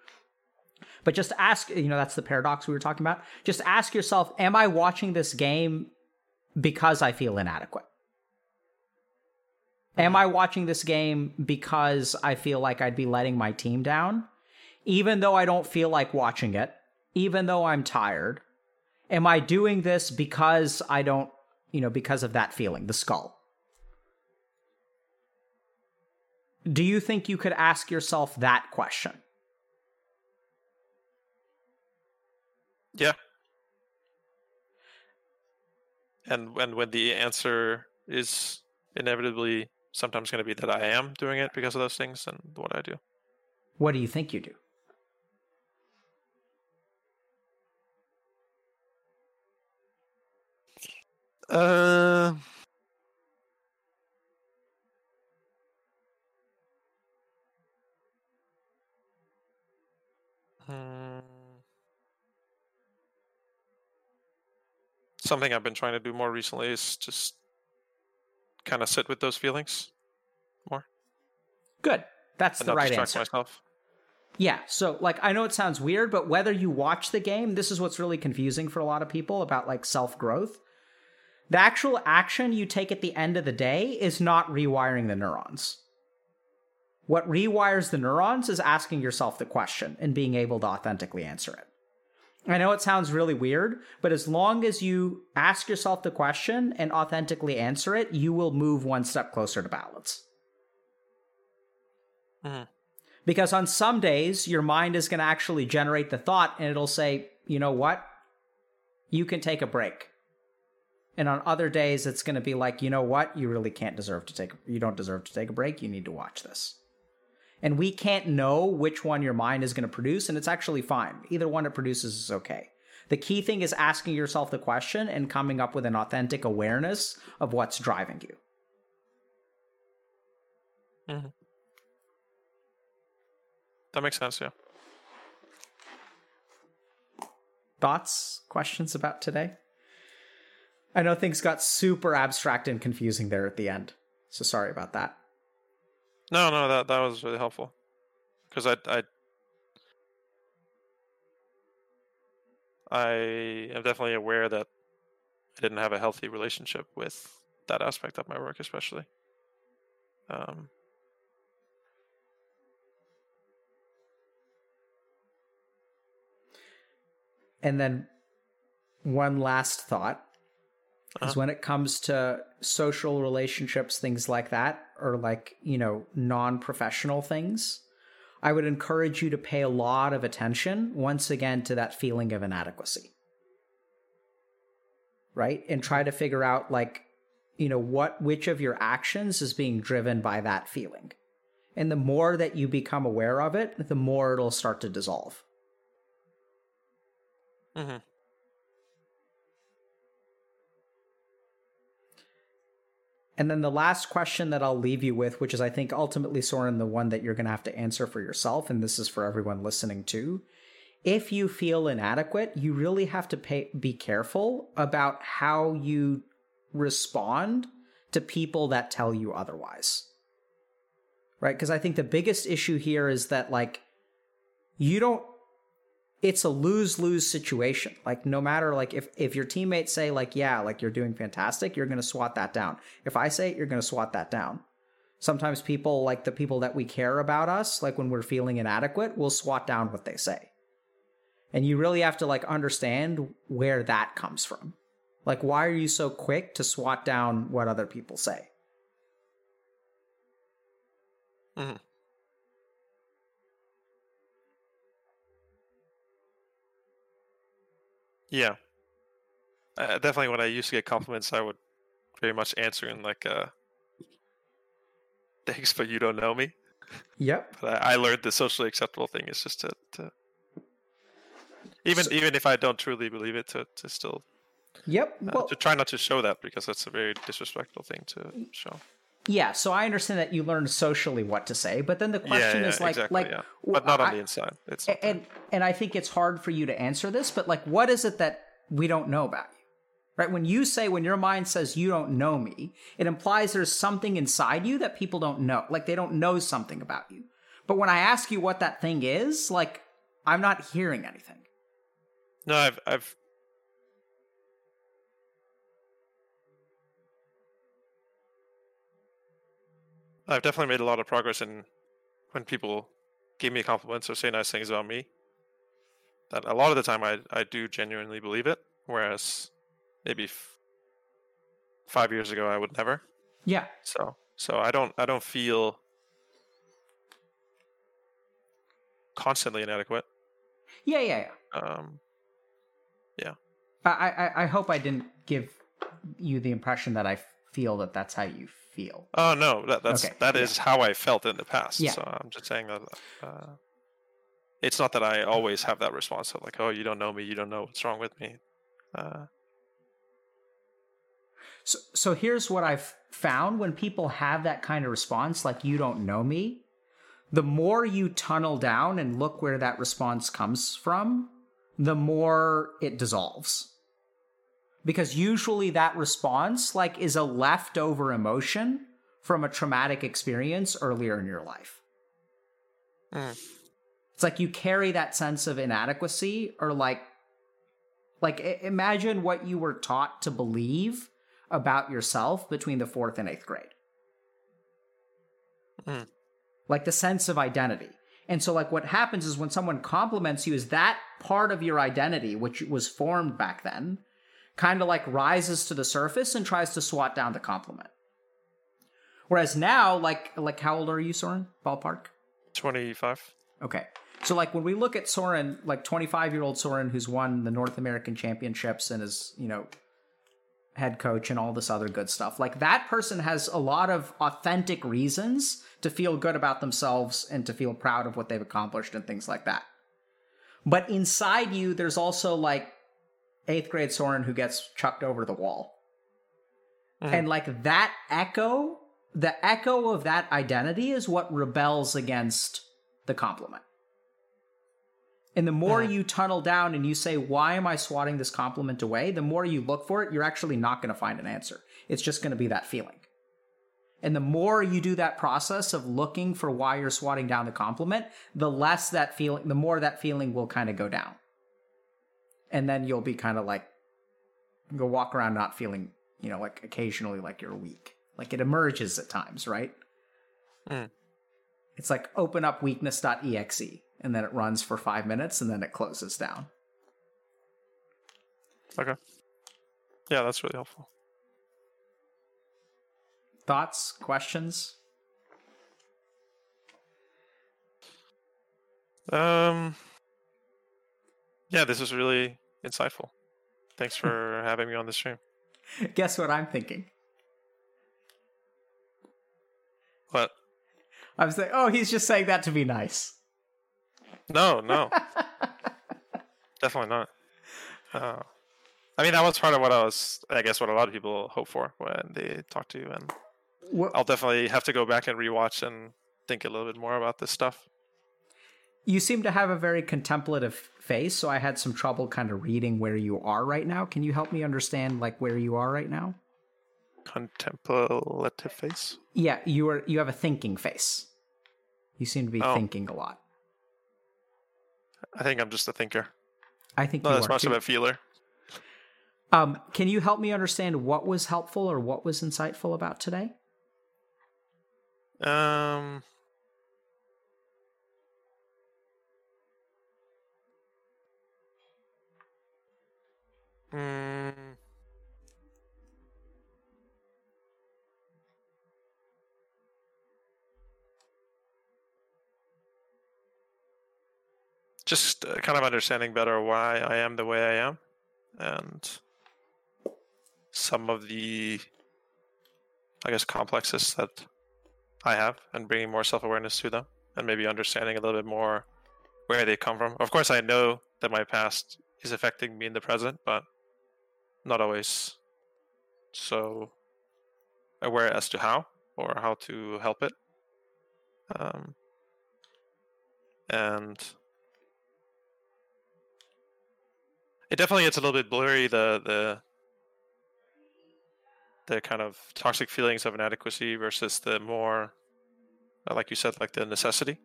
But just ask you know that's the paradox we were talking about. Just ask yourself am i watching this game because i feel inadequate Am I watching this game because I feel like I'd be letting my team down? Even though I don't feel like watching it, even though I'm tired, am I doing this because I don't, you know, because of that feeling, the skull? Do you think you could ask yourself that question? Yeah. And and when the answer is inevitably sometimes going to be that I am doing it because of those things and what I do. What do you think you do? Uh, hmm. something I've been trying to do more recently is just kind of sit with those feelings more. Good. That's and the right answer. Myself. Yeah. So, like, I know it sounds weird, but whether you watch the game, this is what's really confusing for a lot of people about like self growth. The actual action you take at the end of the day is not rewiring the neurons. What rewires the neurons is asking yourself the question and being able to authentically answer it. I know it sounds really weird, but as long as you ask yourself the question and authentically answer it, you will move one step closer to balance. Mm-hmm. Because on some days, your mind is going to actually generate the thought and it'll say, you know what? You can take a break. And on other days, it's going to be like, you know what? You really can't deserve to take, you don't deserve to take a break. You need to watch this. And we can't know which one your mind is going to produce, and it's actually fine. Either one it produces is okay. The key thing is asking yourself the question and coming up with an authentic awareness of what's driving you. Mm-hmm. That makes sense, yeah. Thoughts, questions about today? I know things got super abstract and confusing there at the end. So sorry about that. No, no, that that was really helpful. Because I I I am definitely aware that I didn't have a healthy relationship with that aspect of my work, especially. Um, and then one last thought uh-huh. when it comes to social relationships, things like that, or like, you know, non professional things, I would encourage you to pay a lot of attention once again to that feeling of inadequacy. Right? And try to figure out, like, you know, what, which of your actions is being driven by that feeling. And the more that you become aware of it, the more it'll start to dissolve. Mm-hmm. And then the last question that I'll leave you with, which is I think ultimately, Soren, the one that you're going to have to answer for yourself, and this is for everyone listening too. If you feel inadequate, you really have to pay, be careful about how you respond to people that tell you otherwise. Right? Because I think the biggest issue here is that, like, you don't it's a lose lose situation. Like no matter like if if your teammates say like yeah like you're doing fantastic, you're gonna swat that down. If I say it, you're gonna swat that down. Sometimes people like the people that we care about us, like when we're feeling inadequate, will swat down what they say. And you really have to like understand where that comes from. Like why are you so quick to swat down what other people say? Mm-hmm. Yeah. Uh, definitely when I used to get compliments, I would very much answer in like, uh, thanks, but you don't know me. Yep. But I, I learned the socially acceptable thing is just to, to even so, even if I don't truly believe it, to, to still Yep. Uh, well, to try not to show that because that's a very disrespectful thing to show. Yeah, so I understand that you learn socially what to say, but then the question yeah, yeah, is like, exactly, like, yeah. but not on I, the inside. It's and and I think it's hard for you to answer this, but like, what is it that we don't know about you? Right? When you say, when your mind says you don't know me, it implies there's something inside you that people don't know, like they don't know something about you. But when I ask you what that thing is, like, I'm not hearing anything. No, I've I've I've definitely made a lot of progress in when people give me compliments or say nice things about me. That a lot of the time I I do genuinely believe it, whereas maybe f- five years ago I would never. Yeah. So so I don't I don't feel constantly inadequate. Yeah, yeah, yeah. Um, yeah. I, I I hope I didn't give you the impression that I feel that that's how you feel. Oh no, that, that's okay. that is yeah. how I felt in the past. Yeah. So I'm just saying that uh, it's not that I always have that response of like, oh, you don't know me, you don't know what's wrong with me. Uh, so, so here's what I've found when people have that kind of response, like you don't know me, the more you tunnel down and look where that response comes from, the more it dissolves because usually that response like is a leftover emotion from a traumatic experience earlier in your life. Mm. It's like you carry that sense of inadequacy or like like imagine what you were taught to believe about yourself between the 4th and 8th grade. Mm. Like the sense of identity. And so like what happens is when someone compliments you is that part of your identity which was formed back then kind of like rises to the surface and tries to swat down the compliment. Whereas now, like like how old are you, Soren? Ballpark? Twenty five. Okay. So like when we look at Soren, like twenty five year old Soren who's won the North American championships and is, you know, head coach and all this other good stuff. Like that person has a lot of authentic reasons to feel good about themselves and to feel proud of what they've accomplished and things like that. But inside you, there's also like eighth grade Soren who gets chucked over the wall. Mm-hmm. And like that echo, the echo of that identity is what rebels against the compliment. And the more mm-hmm. you tunnel down and you say, why am I swatting this compliment away? The more you look for it, you're actually not going to find an answer. It's just going to be that feeling. And the more you do that process of looking for why you're swatting down the compliment, the less that feeling, the more that feeling will kind of go down. And then you'll be kind of like, go walk around not feeling, you know, like occasionally like you're weak. Like it emerges at times, right? Mm. It's like open up weakness.exe and then it runs for five minutes and then it closes down. Okay. Yeah, that's really helpful. Thoughts, questions? Um, yeah, this is really insightful. Thanks for having me on the stream. Guess what I'm thinking? What? I was like, oh, he's just saying that to be nice. No, no, definitely not. Uh, I mean, that was part of what I was, I guess, what a lot of people hope for when they talk to you, and what? I'll definitely have to go back and rewatch and think a little bit more about this stuff. You seem to have a very contemplative face, so I had some trouble kind of reading where you are right now. Can you help me understand like where you are right now? Contemplative face? Yeah, you are you have a thinking face. You seem to be oh. thinking a lot. I think I'm just a thinker. I think not as much too. of a feeler. Um, can you help me understand what was helpful or what was insightful about today? Um, mm, just uh, kind of understanding better why I am the way I am, and some of the, I guess, complexes that I have and bringing more self awareness to them and maybe understanding a little bit more where they come from. Of course, I know that my past is affecting me in the present, but not always so aware as to how or how to help it. Um, and it definitely gets a little bit blurry the the the kind of toxic feelings of inadequacy versus the more, uh, like you said, like the necessity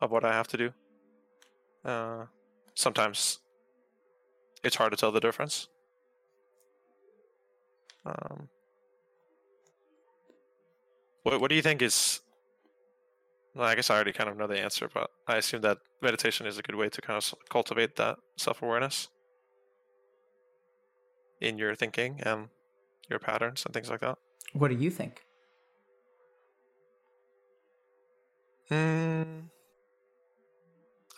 of what I have to do. Uh, sometimes it's hard to tell the difference. Um, what what do you think is? Well, I guess I already kind of know the answer, but I assume that meditation is a good way to kind of cultivate that self awareness in your thinking and your patterns and things like that. What do you think? Mm,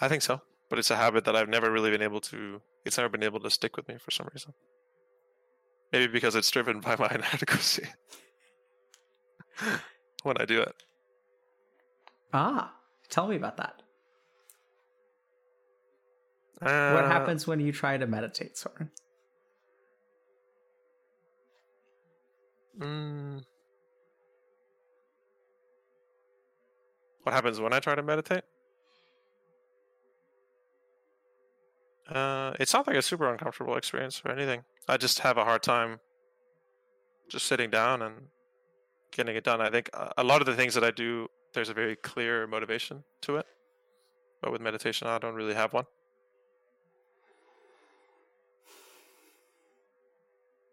I think so, but it's a habit that I've never really been able to. It's never been able to stick with me for some reason. Maybe because it's driven by my inadequacy when I do it. Ah, tell me about that. Uh, what happens when you try to meditate, Soren? Mm. What happens when I try to meditate? Uh, it's not like a super uncomfortable experience or anything. I just have a hard time just sitting down and getting it done. I think a lot of the things that I do, there's a very clear motivation to it. But with meditation, I don't really have one.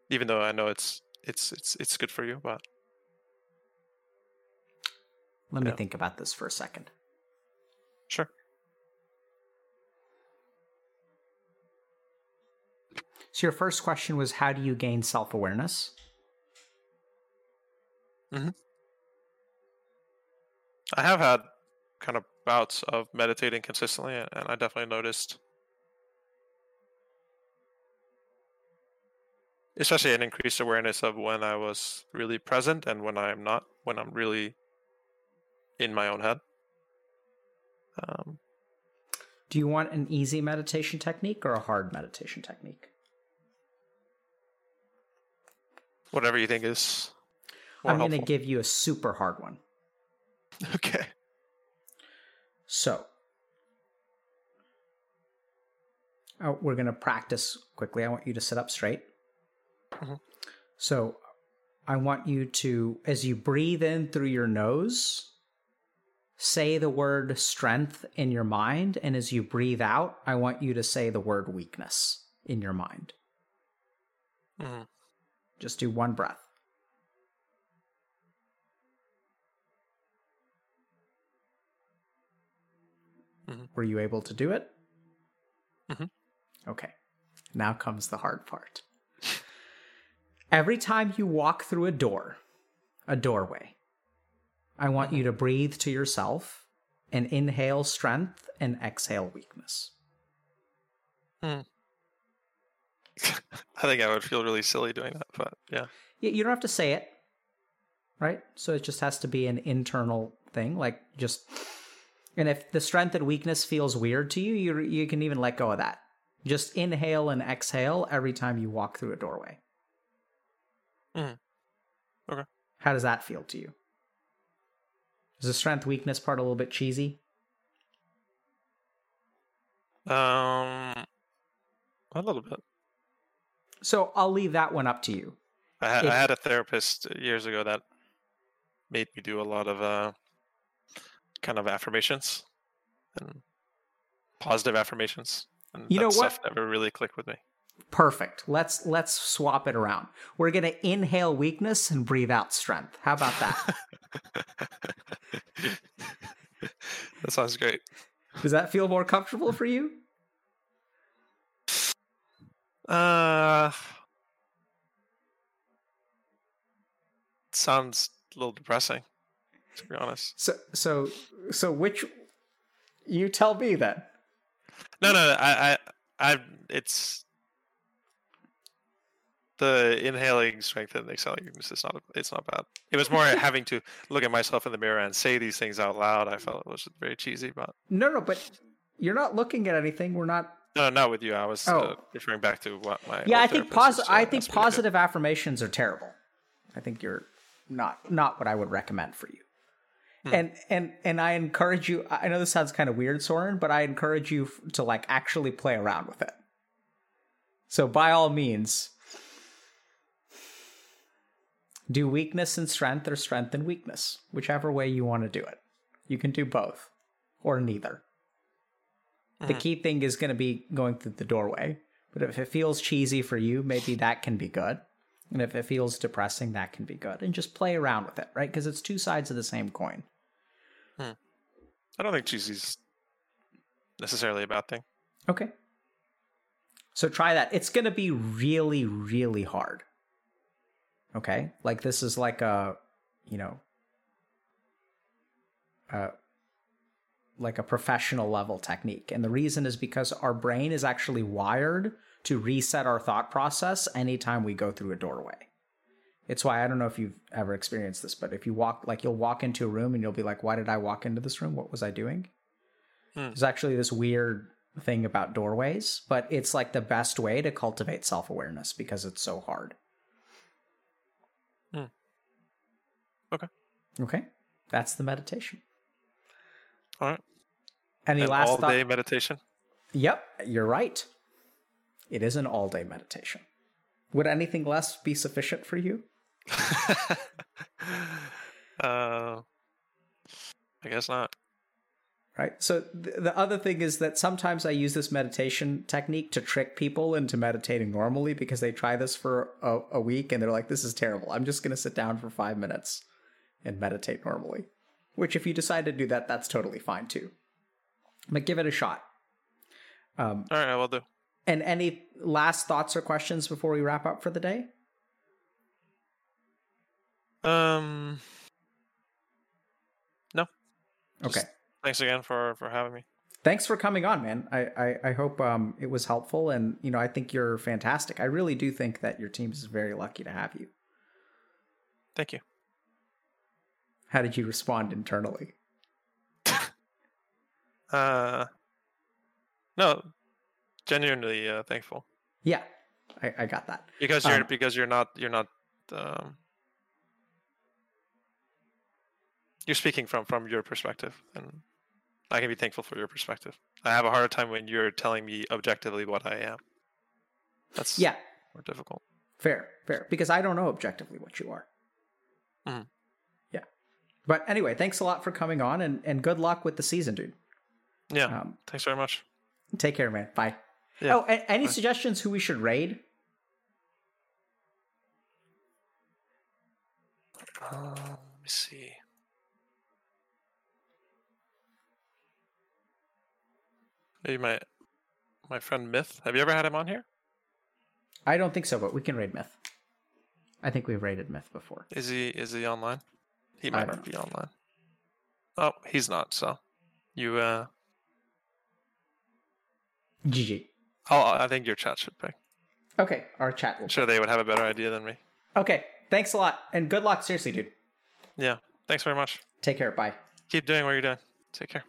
Even though I know it's it's it's it's good for you, but let me think about this for a second. Sure. So your first question was how do you gain self-awareness? Mm-hmm. I have had kind of bouts of meditating consistently, and I definitely noticed especially an increased awareness of when I was really present and when I'm not, when I'm really in my own head. Um, Do you want an easy meditation technique or a hard meditation technique? Whatever you think is. More I'm going to give you a super hard one. Okay. So, oh, we're going to practice quickly. I want you to sit up straight. Mhm. So, I want you to, as you breathe in through your nose, say the word strength in your mind. And as you breathe out, I want you to say the word weakness in your mind. Mhm. Just do one breath. Mhm. Were you able to do it? Mhm. Okay. Now comes the hard part. Every time you walk through a door, a doorway, I want you to breathe to yourself and inhale strength and exhale weakness. I think I would feel really silly doing that, but yeah. You don't have to say it, right? So it just has to be an internal thing, like just. And if the strength and weakness feels weird to you, you you can even let go of that. Just inhale and exhale every time you walk through a doorway. Mhm. Okay. How does that feel to you? Is the strength weakness part a little bit cheesy? Um, a little bit. So I'll leave that one up to you. I, ha- If- I had a therapist years ago that made me do a lot of uh, kind of affirmations and positive affirmations. And You that know stuff what? never really clicked with me. Perfect. Let's let's swap it around. We're gonna inhale weakness and breathe out strength. How about that? that sounds great. Does that feel more comfortable for you? Uh, sounds a little depressing, to be honest. So so so which you tell me then. No, no, no, I, I, I, it's the inhaling strength and exhaling weakness is not. It's not bad. It was more having to look at myself in the mirror and say these things out loud. I felt it was very cheesy, but No, no, but you're not looking at anything. We're not. No, not with you. I was uh, Oh. referring back to what my Yeah, I think positive. I uh, think positive affirmations are terrible. I think you're not not what I would recommend for you. Hmm. And and and I encourage you. I know this sounds kind of weird, Soren, but I encourage you to like actually play around with it. So by all means, do weakness and strength or strength and weakness, whichever way you want to do it. You can do both or neither. The Mhm. key thing is going to be going through the doorway. But if it feels cheesy for you, maybe that can be good. And if it feels depressing, that can be good. And just play around with it, right? Because it's two sides of the same coin. I don't think cheesy's necessarily a bad thing. Okay. So try that. It's going to be really, really hard. Okay. Like this is like a, you know, uh, like a professional level technique. And the reason is because our brain is actually wired to reset our thought process anytime we go through a doorway. It's why I don't know if you've ever experienced this, but if you walk, like you'll walk into a room and you'll be like, why did I walk into this room? What was I doing? Hmm. There's actually this weird thing about doorways, but it's like the best way to cultivate self awareness because it's so hard. Hmm. Okay. Okay. That's the meditation. All right. Any An last all thought? day meditation. Yep, you're right. It is an all day meditation. Would anything less be sufficient for you? uh, I guess not. Right. So th- the other thing is that sometimes I use this meditation technique to trick people into meditating normally because they try this for a, a week and they're like, this is terrible. I'm just going to sit down for five minutes and meditate normally. Which, if you decide to do that, that's totally fine too. But give it a shot. Um, All right, I will do. and any last thoughts or questions before we wrap up for the day? Um, No. Okay. thanks again for for having me. thanks for coming on, man. I I, I hope um, it was helpful, and you know, I think you're fantastic. I really do think that your team is very lucky to have you. Thank you. How did you respond internally? Uh, no, genuinely uh, thankful Yeah, I, I got that. because you're Um, because you're not you're not um, you're speaking from from your perspective, and I can be thankful for your perspective. I have a harder time when you're telling me objectively what I am. That's Yeah, more difficult. fair, fair. Because I don't know objectively what you are. Mhm. But anyway, thanks a lot for coming on, and and good luck with the season, dude. Yeah. Um, Thanks very much. take care, man. Bye. Yeah, Oh, a- any bye. suggestions who we should raid? Uh, let me see. Maybe my my friend Myth. Have you ever had him on here? I don't think so, but we can raid Myth. I think we've raided Myth before. Is he is he online? He might not be online. Oh, he's not. So you uh GG. oh I think your chat should pick. Okay, our chat. I'm sure they would have a better idea than me. Okay, thanks a lot, and good luck. Seriously, dude. Yeah. Thanks very much. Take care. Bye. Keep doing what you're doing. Take care.